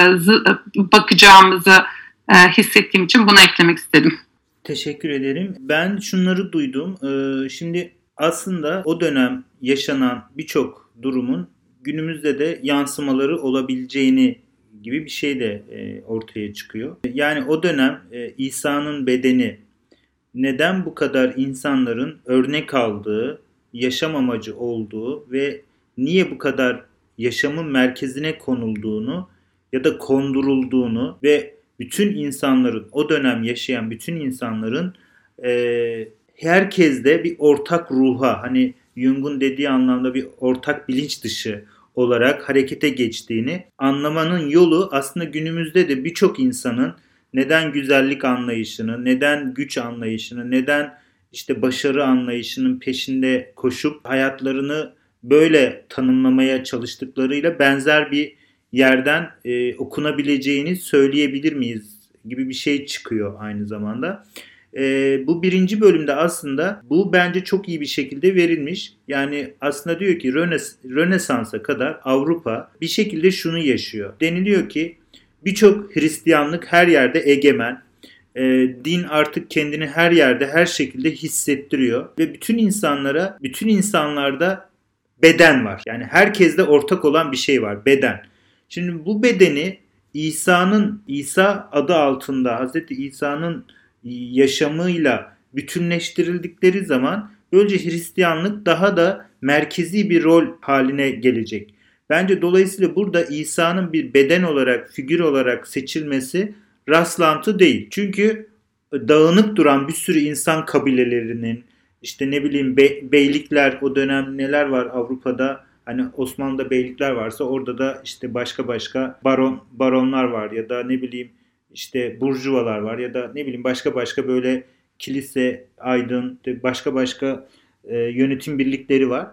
[SPEAKER 5] bakacağımızı e, hissettiğim için bunu eklemek istedim.
[SPEAKER 1] Teşekkür ederim. Ben şunları duydum. Ee, şimdi aslında o dönem yaşanan birçok durumun günümüzde de yansımaları olabileceğini gibi bir şey de e, ortaya çıkıyor. Yani o dönem e, İsa'nın bedeni neden bu kadar insanların örnek aldığı, yaşam amacı olduğu ve niye bu kadar yaşamın merkezine konulduğunu ya da kondurulduğunu ve bütün insanların o dönem yaşayan bütün insanların e, herkeste bir ortak ruha hani Jung'un dediği anlamda bir ortak bilinç dışı olarak harekete geçtiğini anlamanın yolu aslında günümüzde de birçok insanın neden güzellik anlayışını, neden güç anlayışını, neden işte başarı anlayışının peşinde koşup hayatlarını böyle tanımlamaya çalıştıklarıyla benzer bir yerden e, okunabileceğini söyleyebilir miyiz gibi bir şey çıkıyor aynı zamanda. E, bu birinci bölümde aslında bu bence çok iyi bir şekilde verilmiş. Yani aslında diyor ki Rönes Rönesans'a kadar Avrupa bir şekilde şunu yaşıyor. Deniliyor ki birçok Hristiyanlık her yerde egemen. E, din artık kendini her yerde her şekilde hissettiriyor ve bütün insanlara, bütün insanlarda beden var. Yani herkeste ortak olan bir şey var, beden. Şimdi bu bedeni İsa'nın İsa adı altında Hz. İsa'nın yaşamıyla bütünleştirildikleri zaman böylece Hristiyanlık daha da merkezi bir rol haline gelecek. Bence dolayısıyla burada İsa'nın bir beden olarak, figür olarak seçilmesi rastlantı değil. Çünkü dağınık duran bir sürü insan kabilelerinin, işte ne bileyim be, beylikler o dönem neler var Avrupa'da Hani Osmanlı'da beylikler varsa orada da işte başka başka baron baronlar var ya da ne bileyim işte burjuvalar var ya da ne bileyim başka başka böyle kilise, aydın, başka başka e, yönetim birlikleri var.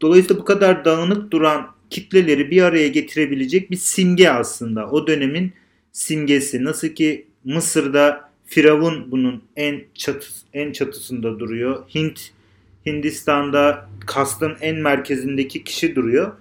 [SPEAKER 1] Dolayısıyla bu kadar dağınık duran kitleleri bir araya getirebilecek bir simge aslında. O dönemin simgesi. Nasıl ki Mısır'da Firavun bunun en çatıs en çatısında duruyor. Hint Hindistan'da kastın en merkezindeki kişi duruyor.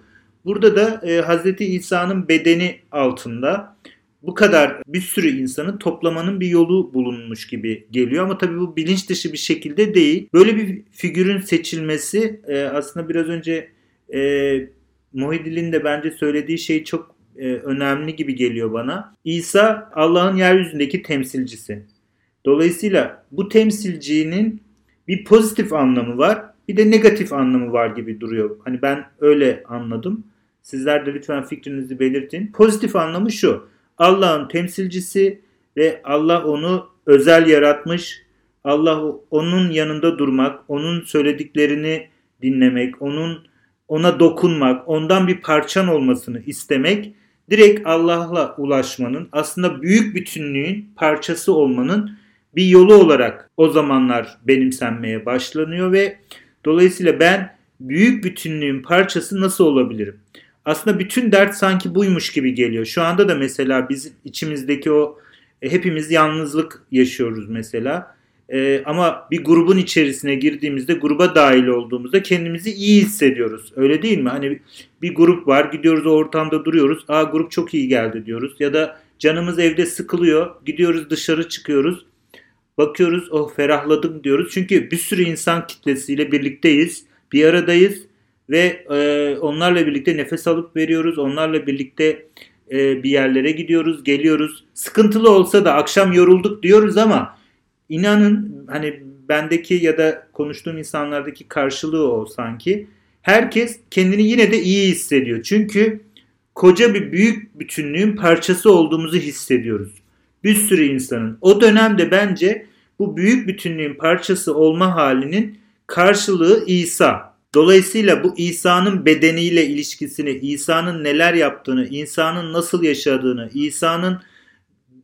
[SPEAKER 1] Burada da e, Hz. İsa'nın bedeni altında bu kadar bir sürü insanı toplamanın bir yolu bulunmuş gibi geliyor. Ama tabii bu bilinç dışı bir şekilde değil. Böyle bir figürün seçilmesi e, aslında biraz önce e, Muhidil'in de bence söylediği şey çok e, önemli gibi geliyor bana. İsa Allah'ın yeryüzündeki temsilcisi. Dolayısıyla bu temsilcinin bir pozitif anlamı var bir de negatif anlamı var gibi duruyor. Hani ben öyle anladım. Sizler de lütfen fikrinizi belirtin. Pozitif anlamı şu. Allah'ın temsilcisi ve Allah onu özel yaratmış. Allah onun yanında durmak, onun söylediklerini dinlemek, onun ona dokunmak, ondan bir parçan olmasını istemek direkt Allah'la ulaşmanın, aslında büyük bütünlüğün parçası olmanın bir yolu olarak o zamanlar benimsenmeye başlanıyor ve dolayısıyla ben büyük bütünlüğün parçası nasıl olabilirim? Aslında bütün dert sanki buymuş gibi geliyor. Şu anda da mesela biz içimizdeki o e, hepimiz yalnızlık yaşıyoruz mesela. E, ama bir grubun içerisine girdiğimizde, gruba dahil olduğumuzda kendimizi iyi hissediyoruz. Öyle değil mi? Hani bir grup var, gidiyoruz o ortamda duruyoruz. Aa grup çok iyi geldi diyoruz. Ya da canımız evde sıkılıyor, gidiyoruz dışarı çıkıyoruz. Bakıyoruz oh ferahladım diyoruz. Çünkü bir sürü insan kitlesiyle birlikteyiz. Bir aradayız ve e, onlarla birlikte nefes alıp veriyoruz. Onlarla birlikte e, bir yerlere gidiyoruz, geliyoruz. Sıkıntılı olsa da akşam yorulduk diyoruz ama inanın hani bendeki ya da konuştuğum insanlardaki karşılığı o sanki. Herkes kendini yine de iyi hissediyor. Çünkü koca bir büyük bütünlüğün parçası olduğumuzu hissediyoruz. Bir sürü insanın. O dönemde bence bu büyük bütünlüğün parçası olma halinin karşılığı İsa. Dolayısıyla bu İsa'nın bedeniyle ilişkisini, İsa'nın neler yaptığını, İsa'nın nasıl yaşadığını, İsa'nın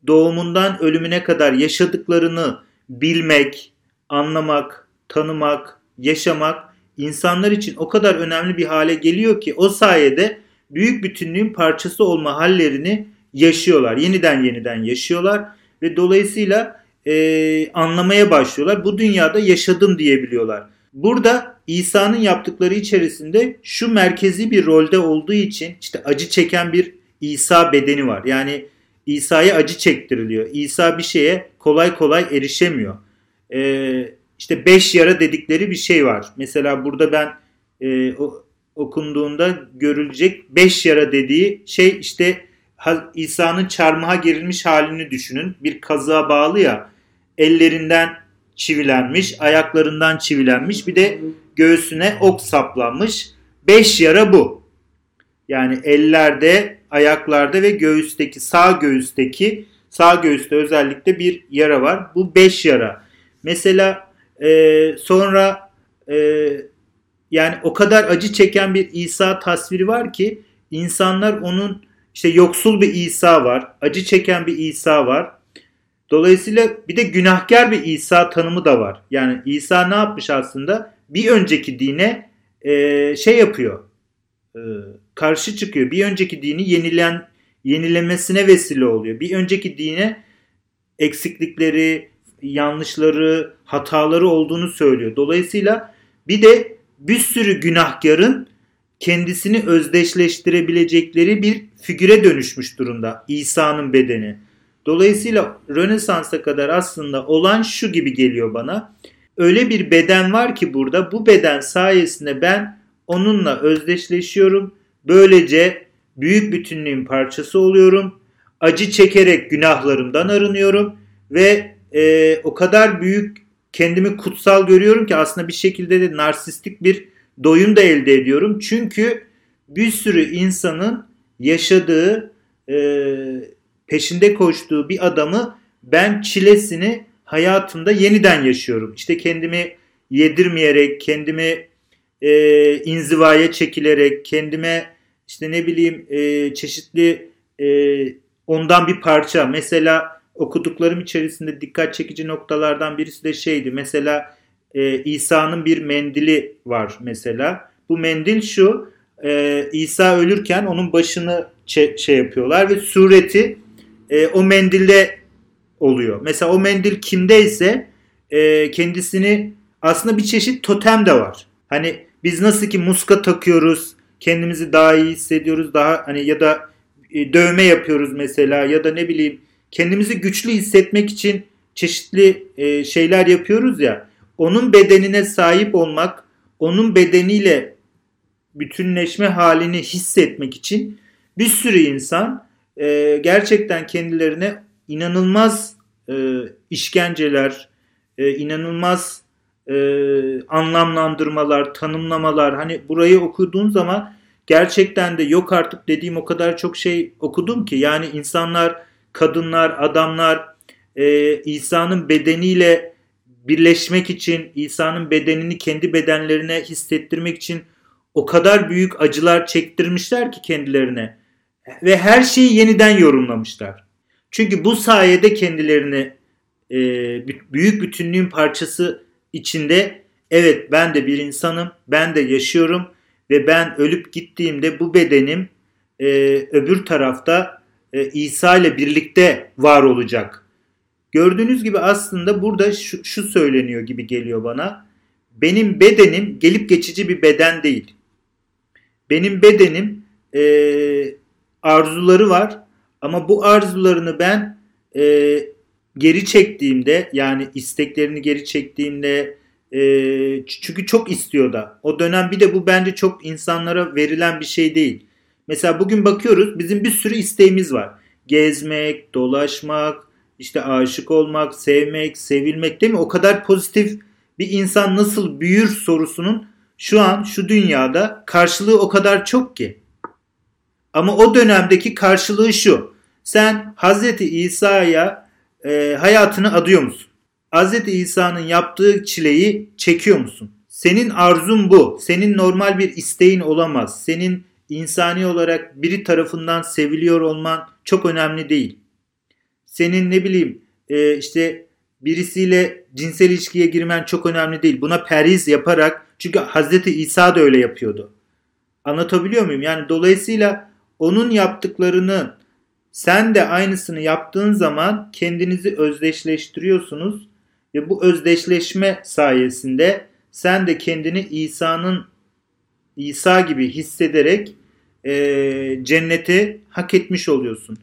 [SPEAKER 1] doğumundan ölümüne kadar yaşadıklarını bilmek, anlamak, tanımak, yaşamak insanlar için o kadar önemli bir hale geliyor ki o sayede büyük bütünlüğün parçası olma hallerini yaşıyorlar. Yeniden yeniden yaşıyorlar ve dolayısıyla e, anlamaya başlıyorlar. Bu dünyada yaşadım diyebiliyorlar. Burada İsa'nın yaptıkları içerisinde şu merkezi bir rolde olduğu için işte acı çeken bir İsa bedeni var. Yani İsa'ya acı çektiriliyor. İsa bir şeye kolay kolay erişemiyor. Ee, işte beş yara dedikleri bir şey var. Mesela burada ben e, o, okunduğunda görülecek beş yara dediği şey işte İsa'nın çarmıha gerilmiş halini düşünün. Bir kazığa bağlı ya ellerinden çivilenmiş, ayaklarından çivilenmiş bir de göğsüne ok saplanmış. Beş yara bu. Yani ellerde, ayaklarda ve göğüsteki, sağ göğüsteki, sağ göğüste özellikle bir yara var. Bu beş yara. Mesela e, sonra e, yani o kadar acı çeken bir İsa tasviri var ki insanlar onun işte yoksul bir İsa var, acı çeken bir İsa var. Dolayısıyla bir de günahkar bir İsa tanımı da var. Yani İsa ne yapmış aslında? Bir önceki dine e, şey yapıyor, e, karşı çıkıyor. Bir önceki dini yenilen yenilemesine vesile oluyor. Bir önceki dine eksiklikleri, yanlışları, hataları olduğunu söylüyor. Dolayısıyla bir de bir sürü günahkarın kendisini özdeşleştirebilecekleri bir figüre dönüşmüş durumda İsa'nın bedeni. Dolayısıyla Rönesans'a kadar aslında olan şu gibi geliyor bana. Öyle bir beden var ki burada bu beden sayesinde ben onunla özdeşleşiyorum. Böylece büyük bütünlüğün parçası oluyorum. Acı çekerek günahlarımdan arınıyorum ve e, o kadar büyük kendimi kutsal görüyorum ki aslında bir şekilde de narsistik bir doyum da elde ediyorum. Çünkü bir sürü insanın yaşadığı, e, peşinde koştuğu bir adamı ben çilesini hayatımda yeniden yaşıyorum. İşte kendimi yedirmeyerek, kendimi e, inzivaya çekilerek, kendime işte ne bileyim e, çeşitli e, ondan bir parça. Mesela okuduklarım içerisinde dikkat çekici noktalardan birisi de şeydi. Mesela e, İsa'nın bir mendili var mesela. Bu mendil şu. E, İsa ölürken onun başını şey yapıyorlar ve sureti e, o mendilde oluyor. Mesela o mendil kimdeyse e, kendisini aslında bir çeşit totem de var. Hani biz nasıl ki muska takıyoruz, kendimizi daha iyi hissediyoruz, daha hani ya da e, dövme yapıyoruz mesela ya da ne bileyim kendimizi güçlü hissetmek için çeşitli e, şeyler yapıyoruz ya. Onun bedenine sahip olmak, onun bedeniyle bütünleşme halini hissetmek için bir sürü insan e, gerçekten kendilerine inanılmaz e, işkenceler, e, inanılmaz e, anlamlandırmalar, tanımlamalar. Hani burayı okuduğun zaman gerçekten de yok artık dediğim o kadar çok şey okudum ki. Yani insanlar, kadınlar, adamlar e, İsa'nın bedeniyle birleşmek için, İsa'nın bedenini kendi bedenlerine hissettirmek için o kadar büyük acılar çektirmişler ki kendilerine ve her şeyi yeniden yorumlamışlar. Çünkü bu sayede kendilerini e, büyük bütünlüğün parçası içinde evet ben de bir insanım, ben de yaşıyorum ve ben ölüp gittiğimde bu bedenim e, öbür tarafta e, İsa ile birlikte var olacak. Gördüğünüz gibi aslında burada şu, şu söyleniyor gibi geliyor bana. Benim bedenim gelip geçici bir beden değil. Benim bedenim e, arzuları var ama bu arzularını ben e, geri çektiğimde yani isteklerini geri çektiğimde e, çünkü çok istiyor da o dönem bir de bu bence çok insanlara verilen bir şey değil. Mesela bugün bakıyoruz bizim bir sürü isteğimiz var. Gezmek, dolaşmak, işte aşık olmak, sevmek, sevilmek değil mi? O kadar pozitif bir insan nasıl büyür sorusunun şu an şu dünyada karşılığı o kadar çok ki. Ama o dönemdeki karşılığı şu. Sen Hazreti İsa'ya e, hayatını adıyor musun? Hazreti İsa'nın yaptığı çileyi çekiyor musun? senin arzun bu. Senin normal bir isteğin olamaz. Senin insani olarak biri tarafından seviliyor olman çok önemli değil. Senin ne bileyim e, işte birisiyle cinsel ilişkiye girmen çok önemli değil. Buna periz yaparak çünkü Hazreti İsa da öyle yapıyordu. Anlatabiliyor muyum? Yani dolayısıyla onun yaptıklarını sen de aynısını yaptığın zaman kendinizi özdeşleştiriyorsunuz ve bu özdeşleşme sayesinde sen de kendini İsa'nın İsa gibi hissederek e, cenneti hak etmiş oluyorsun.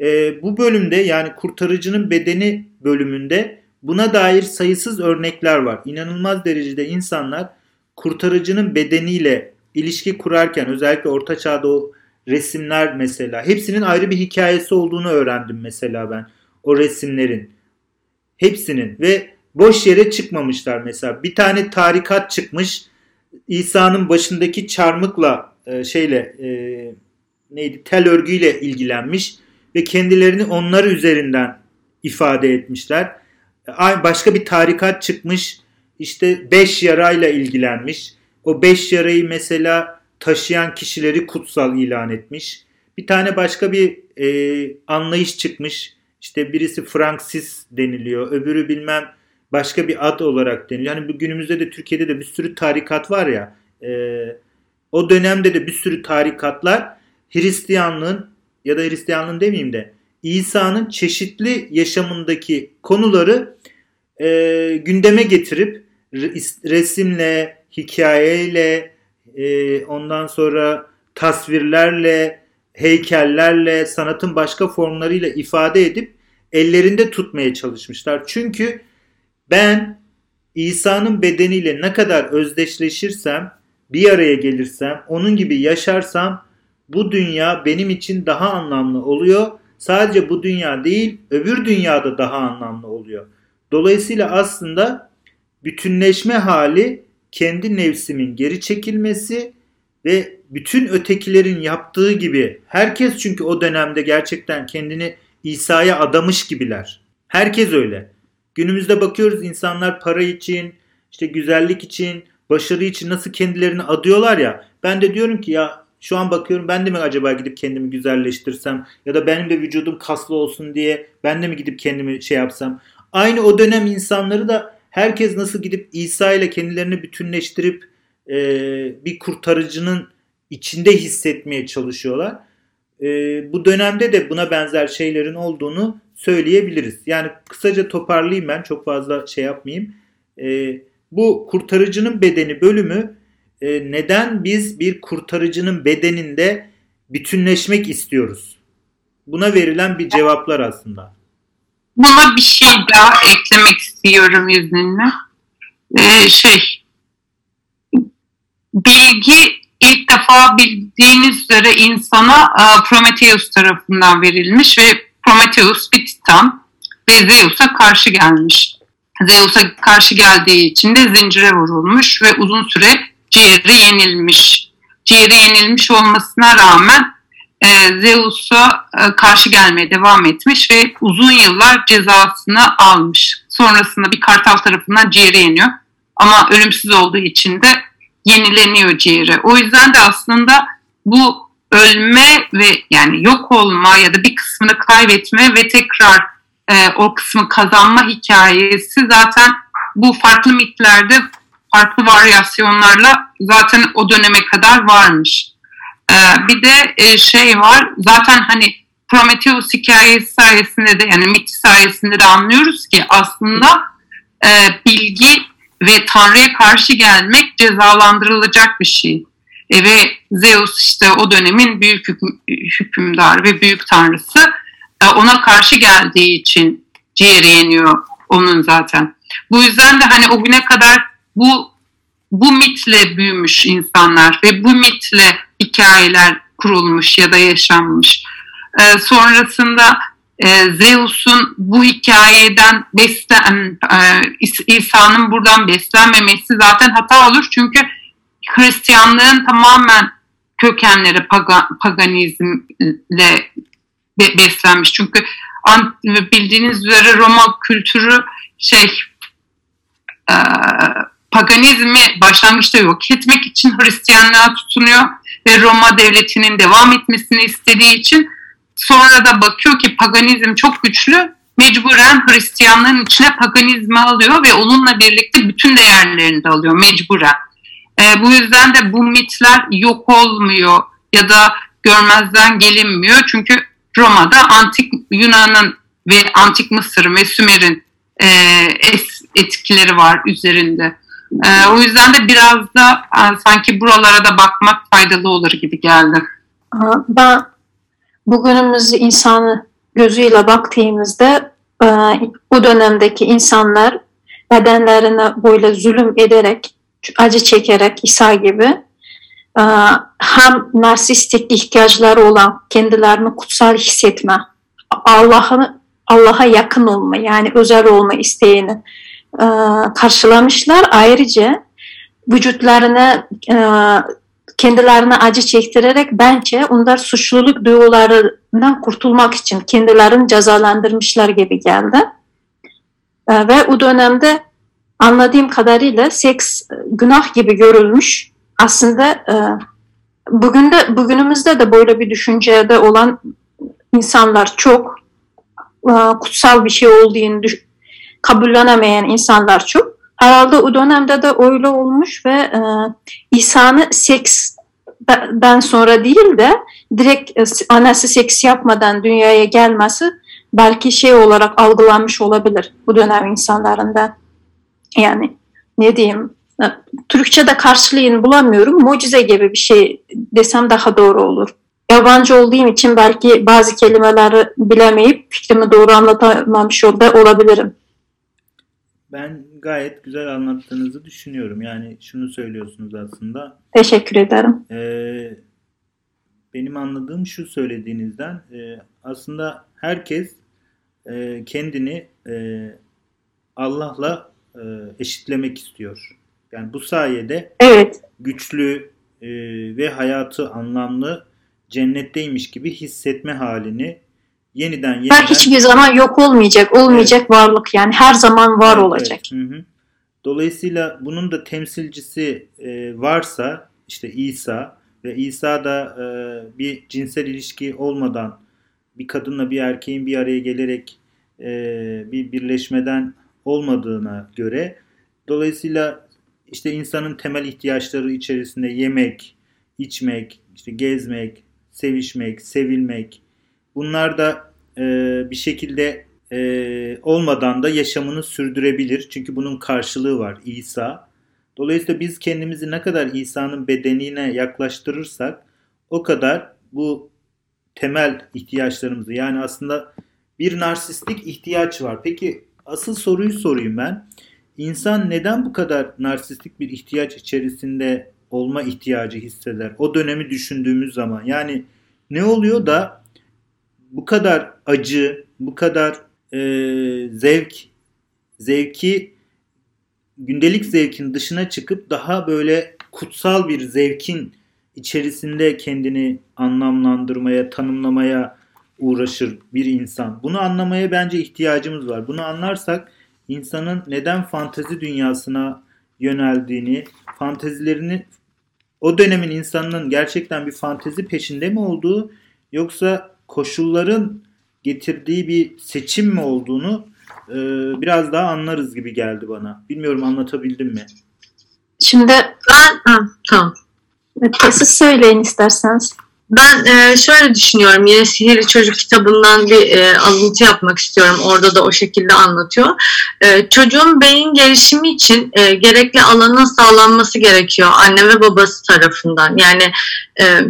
[SPEAKER 1] E, bu bölümde yani kurtarıcının bedeni bölümünde buna dair sayısız örnekler var. İnanılmaz derecede insanlar kurtarıcının bedeniyle ilişki kurarken özellikle orta çağda o resimler mesela hepsinin ayrı bir hikayesi olduğunu öğrendim mesela ben o resimlerin. Hepsinin ve boş yere çıkmamışlar mesela. Bir tane tarikat çıkmış İsa'nın başındaki çarmıkla e, şeyle e, neydi tel örgüyle ilgilenmiş ve kendilerini onlar üzerinden ifade etmişler. Başka bir tarikat çıkmış işte beş yarayla ilgilenmiş. O beş yarayı mesela taşıyan kişileri kutsal ilan etmiş. Bir tane başka bir e, anlayış çıkmış. İşte birisi Franksis deniliyor. Öbürü bilmem başka bir ad olarak deniliyor. Hani günümüzde de Türkiye'de de bir sürü tarikat var ya. E, o dönemde de bir sürü tarikatlar Hristiyanlığın ya da Hristiyanlığın demeyeyim de İsa'nın çeşitli yaşamındaki konuları e, gündeme getirip resimle, hikayeyle, e, ondan sonra tasvirlerle, heykellerle, sanatın başka formlarıyla ifade edip ellerinde tutmaya çalışmışlar. Çünkü ben İsa'nın bedeniyle ne kadar özdeşleşirsem, bir araya gelirsem, onun gibi yaşarsam bu dünya benim için daha anlamlı oluyor. Sadece bu dünya değil, öbür dünyada daha anlamlı oluyor. Dolayısıyla aslında bütünleşme hali kendi nefsimin geri çekilmesi ve bütün ötekilerin yaptığı gibi herkes çünkü o dönemde gerçekten kendini İsa'ya adamış gibiler. Herkes öyle. Günümüzde bakıyoruz insanlar para için, işte güzellik için, başarı için nasıl kendilerini adıyorlar ya. Ben de diyorum ki ya şu an bakıyorum ben de mi acaba gidip kendimi güzelleştirsem ya da benim de vücudum kaslı olsun diye ben de mi gidip kendimi şey yapsam. Aynı o dönem insanları da herkes nasıl gidip İsa ile kendilerini bütünleştirip e, bir kurtarıcının içinde hissetmeye çalışıyorlar. E, bu dönemde de buna benzer şeylerin olduğunu söyleyebiliriz. Yani kısaca toparlayayım ben çok fazla şey yapmayayım. E, bu kurtarıcının bedeni bölümü e, neden biz bir kurtarıcının bedeninde bütünleşmek istiyoruz? Buna verilen bir cevaplar aslında.
[SPEAKER 5] Buna bir şey daha eklemek istiyorum izninle. Ee, şey, bilgi ilk defa bildiğiniz üzere insana e, Prometheus tarafından verilmiş ve Prometheus bir titan ve Zeus'a karşı gelmiş. Zeus'a karşı geldiği için de zincire vurulmuş ve uzun süre ciğeri yenilmiş. Ciğeri yenilmiş olmasına rağmen e, Zeus'a e, karşı gelmeye devam etmiş ve uzun yıllar cezasını almış. Sonrasında bir kartal tarafından ciğeri yeniyor. Ama ölümsüz olduğu için de yenileniyor ciğeri. O yüzden de aslında bu ölme ve yani yok olma ya da bir kısmını kaybetme ve tekrar e, o kısmı kazanma hikayesi zaten bu farklı mitlerde farklı varyasyonlarla zaten o döneme kadar varmış. Ee, bir de e, şey var zaten hani Prometheus hikayesi sayesinde de yani mit sayesinde de anlıyoruz ki aslında e, bilgi ve Tanrı'ya karşı gelmek cezalandırılacak bir şey. E, ve Zeus işte o dönemin büyük hüküm, hükümdar ve büyük tanrısı e, ona karşı geldiği için ciğeri yeniyor onun zaten. Bu yüzden de hani o güne kadar bu bu mitle büyümüş insanlar ve bu mitle hikayeler kurulmuş ya da yaşanmış. Ee, sonrasında e, Zeus'un bu hikayeden beslen, e, İsa'nın buradan beslenmemesi zaten hata olur. Çünkü Hristiyanlığın tamamen kökenleri pagan, paganizmle be, beslenmiş. Çünkü bildiğiniz üzere Roma kültürü şey e, paganizmi başlangıçta yok etmek için Hristiyanlığa tutunuyor ve Roma devletinin devam etmesini istediği için sonra da bakıyor ki paganizm çok güçlü mecburen Hristiyanlığın içine paganizmi alıyor ve onunla birlikte bütün değerlerini de alıyor mecburen. E, bu yüzden de bu mitler yok olmuyor ya da görmezden gelinmiyor. Çünkü Roma'da antik Yunan'ın ve antik Mısır ve Sümer'in e, etkileri var üzerinde. E, o yüzden de biraz da e, sanki buralara da bakmak faydalı olur gibi geldi.
[SPEAKER 4] Ben bugünümüz insanı gözüyle baktığımızda e, o dönemdeki insanlar bedenlerine böyle zulüm ederek, acı çekerek İsa gibi e, hem narsistik ihtiyaçları olan kendilerini kutsal hissetme, Allah'ı Allah'a yakın olma yani özel olma isteğini e, karşılamışlar. Ayrıca vücutlarına kendilerine acı çektirerek bence onlar suçluluk duygularından kurtulmak için kendilerini cezalandırmışlar gibi geldi. Ee, ve o dönemde anladığım kadarıyla seks e, günah gibi görülmüş. Aslında e, bugün de bugünümüzde de böyle bir düşüncede olan insanlar çok e, kutsal bir şey olduğunu kabullenemeyen insanlar çok. Herhalde o dönemde de öyle olmuş ve e, İsa'nın seksden sonra değil de direkt e, anası seks yapmadan dünyaya gelmesi belki şey olarak algılanmış olabilir bu dönem insanlarında. Yani ne diyeyim e, Türkçe'de karşılığını bulamıyorum. Mucize gibi bir şey desem daha doğru olur. Yabancı olduğum için belki bazı kelimeleri bilemeyip fikrimi doğru anlatamamış olabilirim.
[SPEAKER 1] Ben gayet güzel anlattığınızı düşünüyorum. Yani şunu söylüyorsunuz aslında.
[SPEAKER 4] Teşekkür ederim.
[SPEAKER 1] Ee, benim anladığım şu söylediğinizden e, aslında herkes e, kendini e, Allah'la e, eşitlemek istiyor. Yani bu sayede
[SPEAKER 4] evet.
[SPEAKER 1] güçlü e, ve hayatı anlamlı cennetteymiş gibi hissetme halini yeniden yeniden...
[SPEAKER 4] hiçbir zaman yok olmayacak, olmayacak evet. varlık yani her zaman var evet, olacak.
[SPEAKER 1] Evet. Hı hı. Dolayısıyla bunun da temsilcisi e, varsa işte İsa ve İsa da e, bir cinsel ilişki olmadan bir kadınla bir erkeğin bir araya gelerek e, bir birleşmeden olmadığına göre dolayısıyla işte insanın temel ihtiyaçları içerisinde yemek, içmek, işte gezmek, sevişmek, sevilmek bunlar da e, bir şekilde e, olmadan da yaşamını sürdürebilir. Çünkü bunun karşılığı var İsa. Dolayısıyla biz kendimizi ne kadar İsa'nın bedenine yaklaştırırsak o kadar bu temel ihtiyaçlarımızı yani aslında bir narsistik ihtiyaç var. Peki asıl soruyu sorayım ben. İnsan neden bu kadar narsistik bir ihtiyaç içerisinde olma ihtiyacı hisseder? O dönemi düşündüğümüz zaman yani ne oluyor da bu kadar acı, bu kadar e, zevk, zevki gündelik zevkin dışına çıkıp daha böyle kutsal bir zevkin içerisinde kendini anlamlandırmaya, tanımlamaya uğraşır bir insan. Bunu anlamaya bence ihtiyacımız var. Bunu anlarsak insanın neden fantezi dünyasına yöneldiğini, fantezilerini o dönemin insanının gerçekten bir fantezi peşinde mi olduğu yoksa koşulların getirdiği bir seçim mi olduğunu e, biraz daha anlarız gibi geldi bana. Bilmiyorum anlatabildim mi?
[SPEAKER 4] Şimdi
[SPEAKER 3] ben ha, tamam.
[SPEAKER 4] Siz söyleyin isterseniz.
[SPEAKER 3] Ben e, şöyle düşünüyorum. Yine Sihirli Çocuk kitabından bir e, alıntı yapmak istiyorum. Orada da o şekilde anlatıyor. E, çocuğun beyin gelişimi için e, gerekli alanın sağlanması gerekiyor anne ve babası tarafından. Yani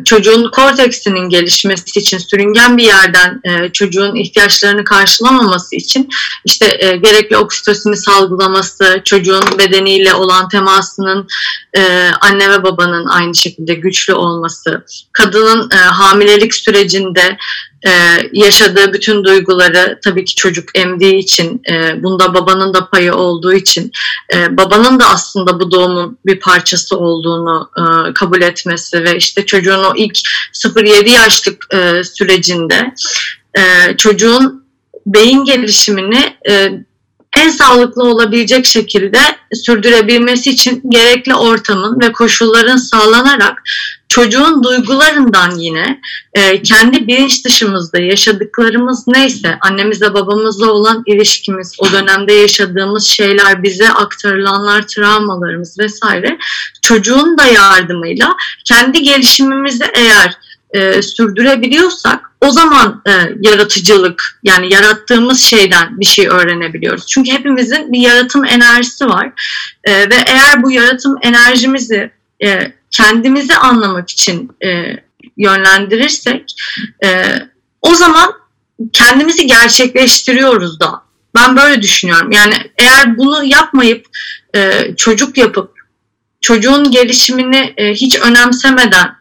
[SPEAKER 3] çocuğun korteksinin gelişmesi için sürüngen bir yerden e, çocuğun ihtiyaçlarını karşılamaması için işte e, gerekli oksitosini salgılaması, çocuğun bedeniyle olan temasının e, anne ve babanın aynı şekilde güçlü olması, kadının e, hamilelik sürecinde e, yaşadığı bütün duyguları tabii ki çocuk emdiği için e, bunda babanın da payı olduğu için e, babanın da aslında bu doğumun bir parçası olduğunu e, kabul etmesi ve işte çocuğun o ilk 0-7 yaşlık sürecinde çocuğun beyin gelişimini en sağlıklı olabilecek şekilde sürdürebilmesi için gerekli ortamın ve koşulların sağlanarak çocuğun duygularından yine e, kendi bilinç dışımızda yaşadıklarımız neyse annemizle babamızla olan ilişkimiz o dönemde yaşadığımız şeyler bize aktarılanlar travmalarımız vesaire çocuğun da yardımıyla kendi gelişimimizi eğer e, sürdürebiliyorsak o zaman e, yaratıcılık yani yarattığımız şeyden bir şey öğrenebiliyoruz. Çünkü hepimizin bir yaratım enerjisi var e, ve eğer bu yaratım enerjimizi e, kendimizi anlamak için e, yönlendirirsek e, o zaman kendimizi gerçekleştiriyoruz da. Ben böyle düşünüyorum. Yani eğer bunu yapmayıp e, çocuk yapıp çocuğun gelişimini e, hiç önemsemeden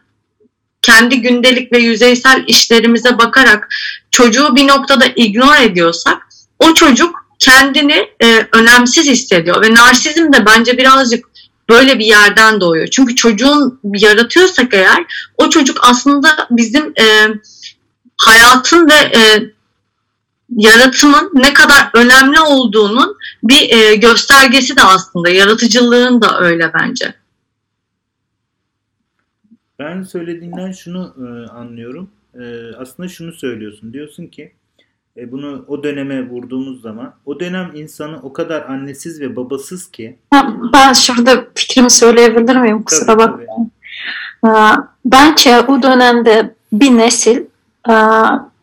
[SPEAKER 3] kendi gündelik ve yüzeysel işlerimize bakarak çocuğu bir noktada ignore ediyorsak o çocuk kendini e, önemsiz hissediyor ve narsizm de bence birazcık böyle bir yerden doğuyor. Çünkü çocuğun yaratıyorsak eğer o çocuk aslında bizim e, hayatın ve e, yaratımın ne kadar önemli olduğunun bir e, göstergesi de aslında. Yaratıcılığın da öyle bence.
[SPEAKER 1] Ben söylediğinden şunu e, anlıyorum. E, aslında şunu söylüyorsun. Diyorsun ki e, bunu o döneme vurduğumuz zaman o dönem insanı o kadar annesiz ve babasız ki
[SPEAKER 4] Ben şurada fikrimi söyleyebilir miyim? Kusura bakmayın. Ee, Bence o dönemde bir nesil e,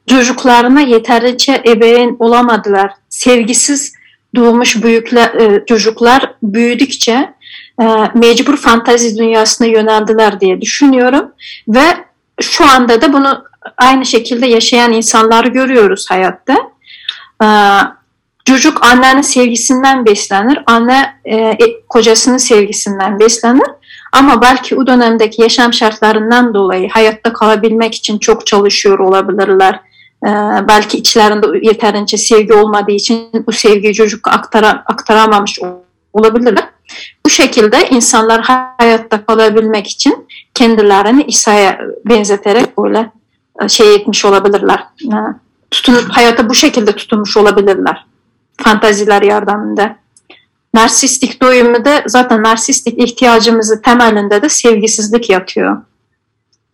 [SPEAKER 4] çocuklarına yeterince ebeveyn olamadılar. Sevgisiz doğmuş büyükler, e, çocuklar büyüdükçe e, mecbur fantazi dünyasına yöneldiler diye düşünüyorum. Ve şu anda da bunu aynı şekilde yaşayan insanları görüyoruz hayatta. Ee, Çocuk annenin sevgisinden beslenir, anne e, kocasının sevgisinden beslenir. Ama belki o dönemdeki yaşam şartlarından dolayı hayatta kalabilmek için çok çalışıyor olabilirler. Ee, belki içlerinde yeterince sevgi olmadığı için bu sevgiyi çocuk aktara, aktaramamış olabilirler. Bu şekilde insanlar hayatta kalabilmek için kendilerini İsa'ya benzeterek böyle şey etmiş olabilirler. Tutunup, hayata bu şekilde tutunmuş olabilirler. Fantaziler yardımında. Narsistik doyumu da zaten narsistik ihtiyacımızı temelinde de sevgisizlik yatıyor.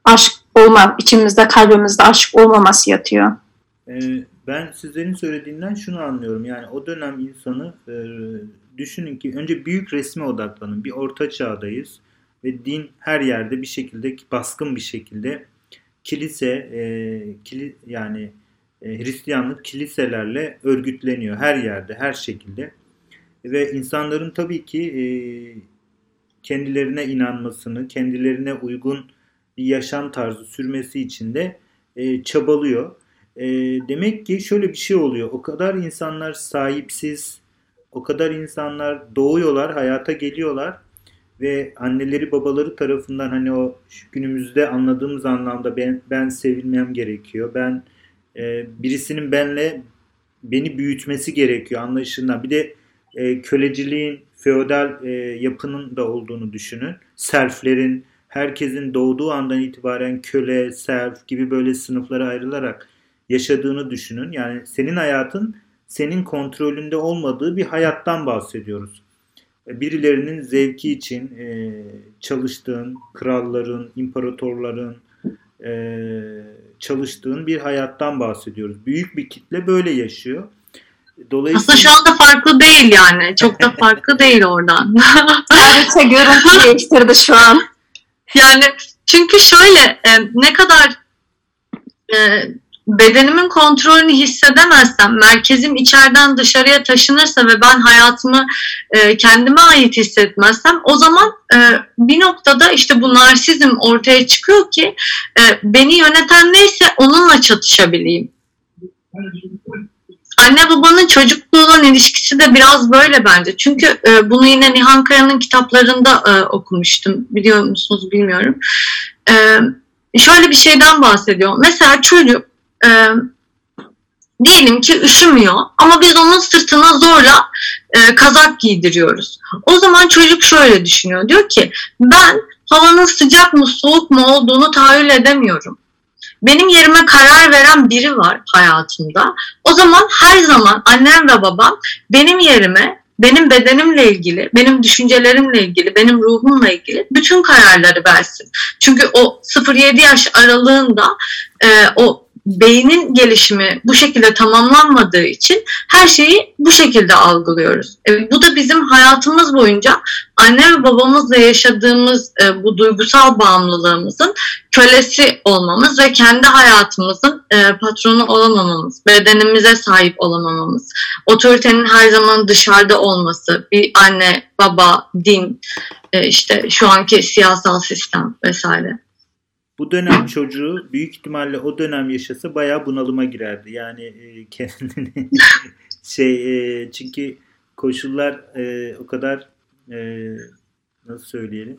[SPEAKER 4] Aşk olma, içimizde kalbimizde aşk olmaması yatıyor.
[SPEAKER 1] Ee, ben sizlerin söylediğinden şunu anlıyorum. Yani o dönem insanı e, düşünün ki önce büyük resme odaklanın. Bir orta çağdayız ve din her yerde bir şekilde baskın bir şekilde kilise e, kili, yani e, Hristiyanlık kiliselerle örgütleniyor her yerde, her şekilde. Ve insanların tabii ki e, kendilerine inanmasını, kendilerine uygun bir yaşam tarzı sürmesi için de e, çabalıyor. E, demek ki şöyle bir şey oluyor. O kadar insanlar sahipsiz, o kadar insanlar doğuyorlar, hayata geliyorlar ve anneleri babaları tarafından hani o günümüzde anladığımız anlamda ben, ben sevilmem gerekiyor. Ben e, birisinin benle beni büyütmesi gerekiyor anlayışından. Bir de e, köleciliğin feodal e, yapının da olduğunu düşünün. Selflerin herkesin doğduğu andan itibaren köle, self gibi böyle sınıflara ayrılarak yaşadığını düşünün. Yani senin hayatın senin kontrolünde olmadığı bir hayattan bahsediyoruz. Birilerinin zevki için e, çalıştığın, kralların, imparatorların e, çalıştığın bir hayattan bahsediyoruz. Büyük bir kitle böyle yaşıyor.
[SPEAKER 3] Dolayısıyla... Aslında şu anda farklı değil yani. Çok da farklı değil oradan.
[SPEAKER 4] Sadece görüntü değiştirdi şu an.
[SPEAKER 3] Yani çünkü şöyle e, ne kadar e, bedenimin kontrolünü hissedemezsem, merkezim içeriden dışarıya taşınırsa ve ben hayatımı e, kendime ait hissetmezsem o zaman e, bir noktada işte bu narsizm ortaya çıkıyor ki e, beni yöneten neyse onunla çatışabileyim. Anne babanın çocukla olan ilişkisi de biraz böyle bence. Çünkü e, bunu yine Nihan Kaya'nın kitaplarında e, okumuştum. Biliyor musunuz bilmiyorum. E, şöyle bir şeyden bahsediyor. Mesela çocuk e, diyelim ki üşümüyor ama biz onun sırtına zorla e, kazak giydiriyoruz. O zaman çocuk şöyle düşünüyor. Diyor ki ben havanın sıcak mı soğuk mu olduğunu tahayyül edemiyorum. benim yerime karar veren biri var hayatımda. O zaman her zaman annem ve babam benim yerime benim bedenimle ilgili, benim düşüncelerimle ilgili, benim ruhumla ilgili bütün kararları versin. Çünkü o 0-7 yaş aralığında e, o beynin gelişimi bu şekilde tamamlanmadığı için her şeyi bu şekilde algılıyoruz. E, bu da bizim hayatımız boyunca anne ve babamızla yaşadığımız e, bu duygusal bağımlılığımızın kölesi olmamız ve kendi hayatımızın e, patronu olamamamız, bedenimize sahip olamamamız, otoritenin her zaman dışarıda olması, bir anne, baba, din, e, işte şu anki siyasal sistem vesaire
[SPEAKER 1] bu dönem çocuğu büyük ihtimalle o dönem yaşasa bayağı bunalıma girerdi. Yani e, kendini şey e, çünkü koşullar e, o kadar e, nasıl söyleyelim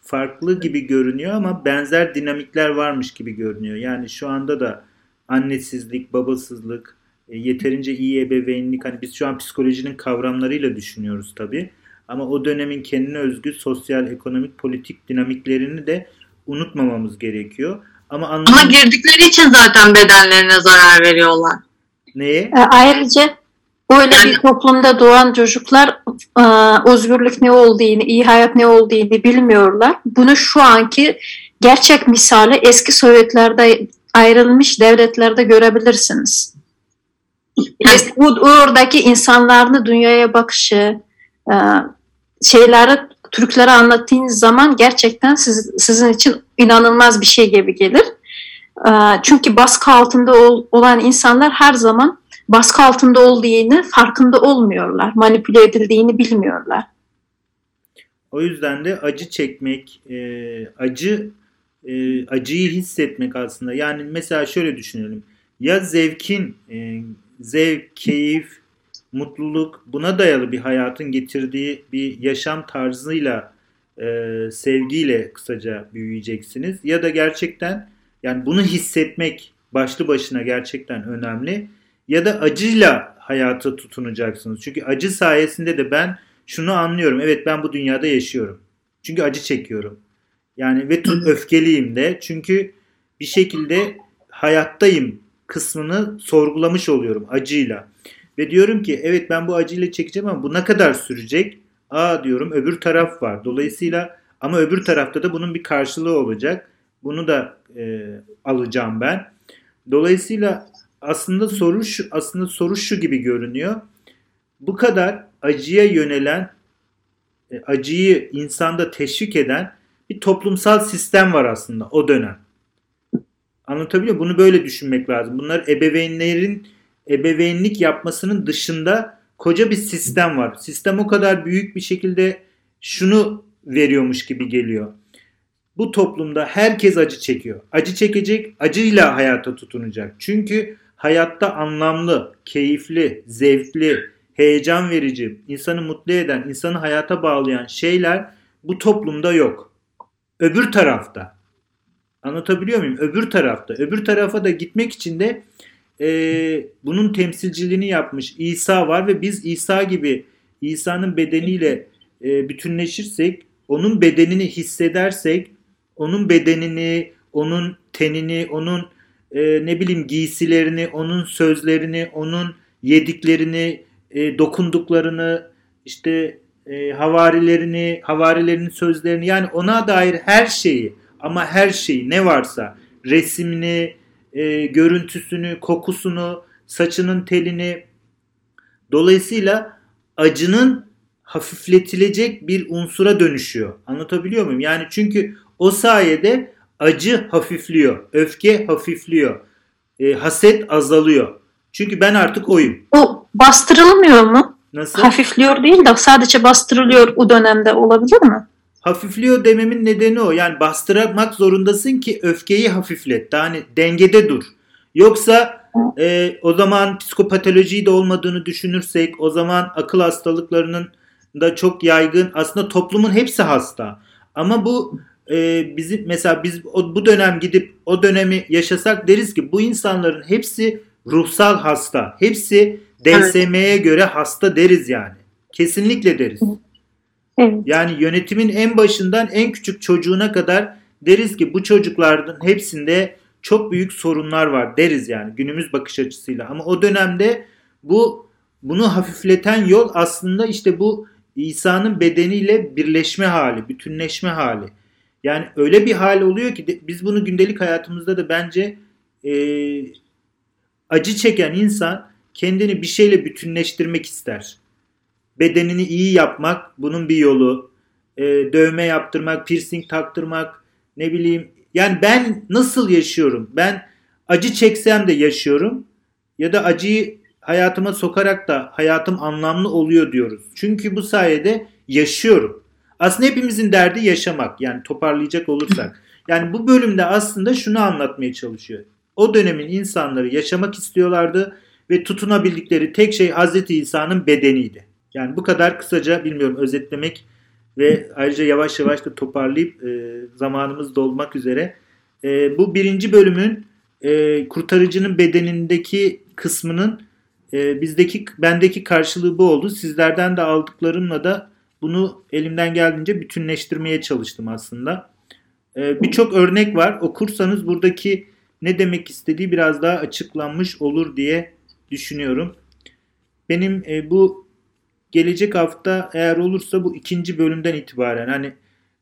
[SPEAKER 1] farklı gibi görünüyor ama benzer dinamikler varmış gibi görünüyor. Yani şu anda da annesizlik, babasızlık, e, yeterince iyi ebeveynlik hani biz şu an psikolojinin kavramlarıyla düşünüyoruz tabii. Ama o dönemin kendine özgü sosyal, ekonomik, politik dinamiklerini de unutmamamız gerekiyor. Ama,
[SPEAKER 3] anlam- Ama girdikleri için zaten bedenlerine zarar veriyorlar.
[SPEAKER 1] Neye?
[SPEAKER 4] E, ayrıca öyle yani, bir toplumda doğan çocuklar e, özgürlük ne olduğunu, iyi hayat ne olduğunu bilmiyorlar. Bunu şu anki gerçek misali eski Sovyetlerde ayrılmış devletlerde görebilirsiniz. Yani, oradaki insanların dünyaya bakışı, e, şeyleri Türklere anlattığınız zaman gerçekten siz, sizin için inanılmaz bir şey gibi gelir. Ee, çünkü baskı altında olan insanlar her zaman baskı altında olduğunu farkında olmuyorlar. Manipüle edildiğini bilmiyorlar.
[SPEAKER 1] O yüzden de acı çekmek, e, acı e, acıyı hissetmek aslında. Yani mesela şöyle düşünelim. Ya zevkin, e, zevk, keyif, mutluluk buna dayalı bir hayatın getirdiği bir yaşam tarzıyla e, sevgiyle kısaca büyüyeceksiniz ya da gerçekten yani bunu hissetmek başlı başına gerçekten önemli ya da acıyla hayata tutunacaksınız. Çünkü acı sayesinde de ben şunu anlıyorum. Evet ben bu dünyada yaşıyorum. Çünkü acı çekiyorum. Yani ve öfkeliyim de. Çünkü bir şekilde hayattayım kısmını sorgulamış oluyorum acıyla. Ve diyorum ki evet ben bu acıyla çekeceğim ama bu ne kadar sürecek? Aa diyorum öbür taraf var. Dolayısıyla ama öbür tarafta da bunun bir karşılığı olacak. Bunu da e, alacağım ben. Dolayısıyla aslında soru şu, aslında soru şu gibi görünüyor. Bu kadar acıya yönelen, e, acıyı insanda teşvik eden bir toplumsal sistem var aslında o dönem. Anlatabiliyor muyum? Bunu böyle düşünmek lazım. Bunlar ebeveynlerin ebeveynlik yapmasının dışında koca bir sistem var. Sistem o kadar büyük bir şekilde şunu veriyormuş gibi geliyor. Bu toplumda herkes acı çekiyor. Acı çekecek, acıyla hayata tutunacak. Çünkü hayatta anlamlı, keyifli, zevkli, heyecan verici, insanı mutlu eden, insanı hayata bağlayan şeyler bu toplumda yok. Öbür tarafta. Anlatabiliyor muyum? Öbür tarafta. Öbür tarafa da gitmek için de e, bunun temsilciliğini yapmış İsa var ve biz İsa gibi İsa'nın bedeniyle e, bütünleşirsek, onun bedenini hissedersek, onun bedenini, onun tenini, onun e, ne bileyim giysilerini, onun sözlerini, onun yediklerini, e, dokunduklarını, işte e, havarilerini, havarilerinin sözlerini yani ona dair her şeyi ama her şeyi ne varsa resmini, e, görüntüsünü, kokusunu, saçının telini dolayısıyla acının hafifletilecek bir unsura dönüşüyor. Anlatabiliyor muyum? Yani çünkü o sayede acı hafifliyor, öfke hafifliyor, e, haset azalıyor. Çünkü ben artık oyum.
[SPEAKER 4] O bastırılmıyor mu?
[SPEAKER 1] Nasıl?
[SPEAKER 4] Hafifliyor değil de sadece bastırılıyor o dönemde olabilir mi?
[SPEAKER 1] Hafifliyor dememin nedeni o. Yani bastırmak zorundasın ki öfkeyi hafiflet. Yani dengede dur. Yoksa e, o zaman psikopatolojiyi de olmadığını düşünürsek o zaman akıl hastalıklarının da çok yaygın. Aslında toplumun hepsi hasta. Ama bu e, bizim mesela biz o, bu dönem gidip o dönemi yaşasak deriz ki bu insanların hepsi ruhsal hasta. Hepsi DSM'ye evet. göre hasta deriz yani. Kesinlikle deriz. Yani yönetimin en başından en küçük çocuğuna kadar deriz ki bu çocukların hepsinde çok büyük sorunlar var deriz yani günümüz bakış açısıyla. Ama o dönemde bu bunu hafifleten yol aslında işte bu İsa'nın bedeniyle birleşme hali, bütünleşme hali. Yani öyle bir hal oluyor ki de, biz bunu gündelik hayatımızda da bence e, acı çeken insan kendini bir şeyle bütünleştirmek ister. Bedenini iyi yapmak bunun bir yolu. E, dövme yaptırmak, piercing taktırmak, ne bileyim. Yani ben nasıl yaşıyorum? Ben acı çeksem de yaşıyorum ya da acıyı hayatıma sokarak da hayatım anlamlı oluyor diyoruz. Çünkü bu sayede yaşıyorum. Aslında hepimizin derdi yaşamak. Yani toparlayacak olursak. Yani bu bölümde aslında şunu anlatmaya çalışıyor. O dönemin insanları yaşamak istiyorlardı ve tutunabildikleri tek şey Hazreti İsa'nın bedeniydi. Yani bu kadar kısaca bilmiyorum özetlemek ve ayrıca yavaş yavaş da toparlayıp e, zamanımız dolmak üzere. E, bu birinci bölümün e, kurtarıcının bedenindeki kısmının e, bizdeki bendeki karşılığı bu oldu. Sizlerden de aldıklarımla da bunu elimden geldiğince bütünleştirmeye çalıştım aslında. E, Birçok örnek var. Okursanız buradaki ne demek istediği biraz daha açıklanmış olur diye düşünüyorum. Benim e, bu gelecek hafta eğer olursa bu ikinci bölümden itibaren hani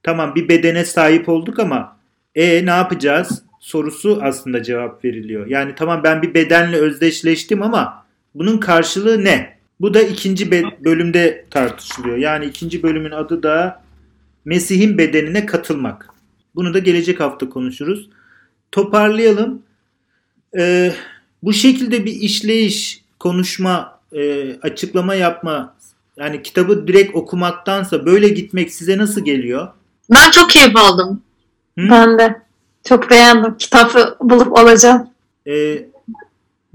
[SPEAKER 1] tamam bir bedene sahip olduk ama e ne yapacağız sorusu aslında cevap veriliyor. Yani tamam ben bir bedenle özdeşleştim ama bunun karşılığı ne? Bu da ikinci bölümde tartışılıyor. Yani ikinci bölümün adı da Mesih'in bedenine katılmak. Bunu da gelecek hafta konuşuruz. Toparlayalım. Ee, bu şekilde bir işleyiş, konuşma, e, açıklama yapma, yani kitabı direkt okumaktansa böyle gitmek size nasıl geliyor?
[SPEAKER 3] Ben çok keyif aldım.
[SPEAKER 4] Hı? Ben de. Çok beğendim. Kitabı bulup alacağım.
[SPEAKER 1] Ee,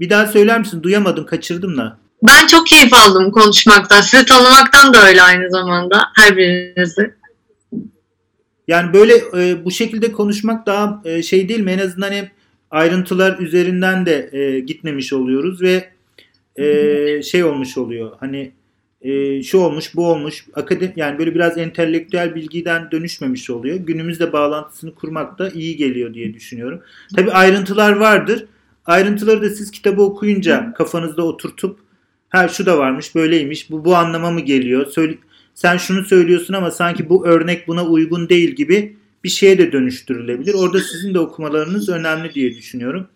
[SPEAKER 1] bir daha söyler misin? Duyamadım, kaçırdım da.
[SPEAKER 3] Ben çok keyif aldım konuşmaktan. Sizi tanımaktan da öyle aynı zamanda. Her birinizi.
[SPEAKER 1] Yani böyle e, bu şekilde konuşmak daha e, şey değil mi? En azından hep ayrıntılar üzerinden de e, gitmemiş oluyoruz ve e, şey olmuş oluyor. Hani e, şu olmuş, bu olmuş. Akademi yani böyle biraz entelektüel bilgiden dönüşmemiş oluyor. Günümüzde bağlantısını kurmak da iyi geliyor diye düşünüyorum. Tabii ayrıntılar vardır. Ayrıntıları da siz kitabı okuyunca kafanızda oturtup ha şu da varmış, böyleymiş. Bu bu anlama mı geliyor? Söyle, sen şunu söylüyorsun ama sanki bu örnek buna uygun değil gibi bir şeye de dönüştürülebilir. Orada sizin de okumalarınız önemli diye düşünüyorum.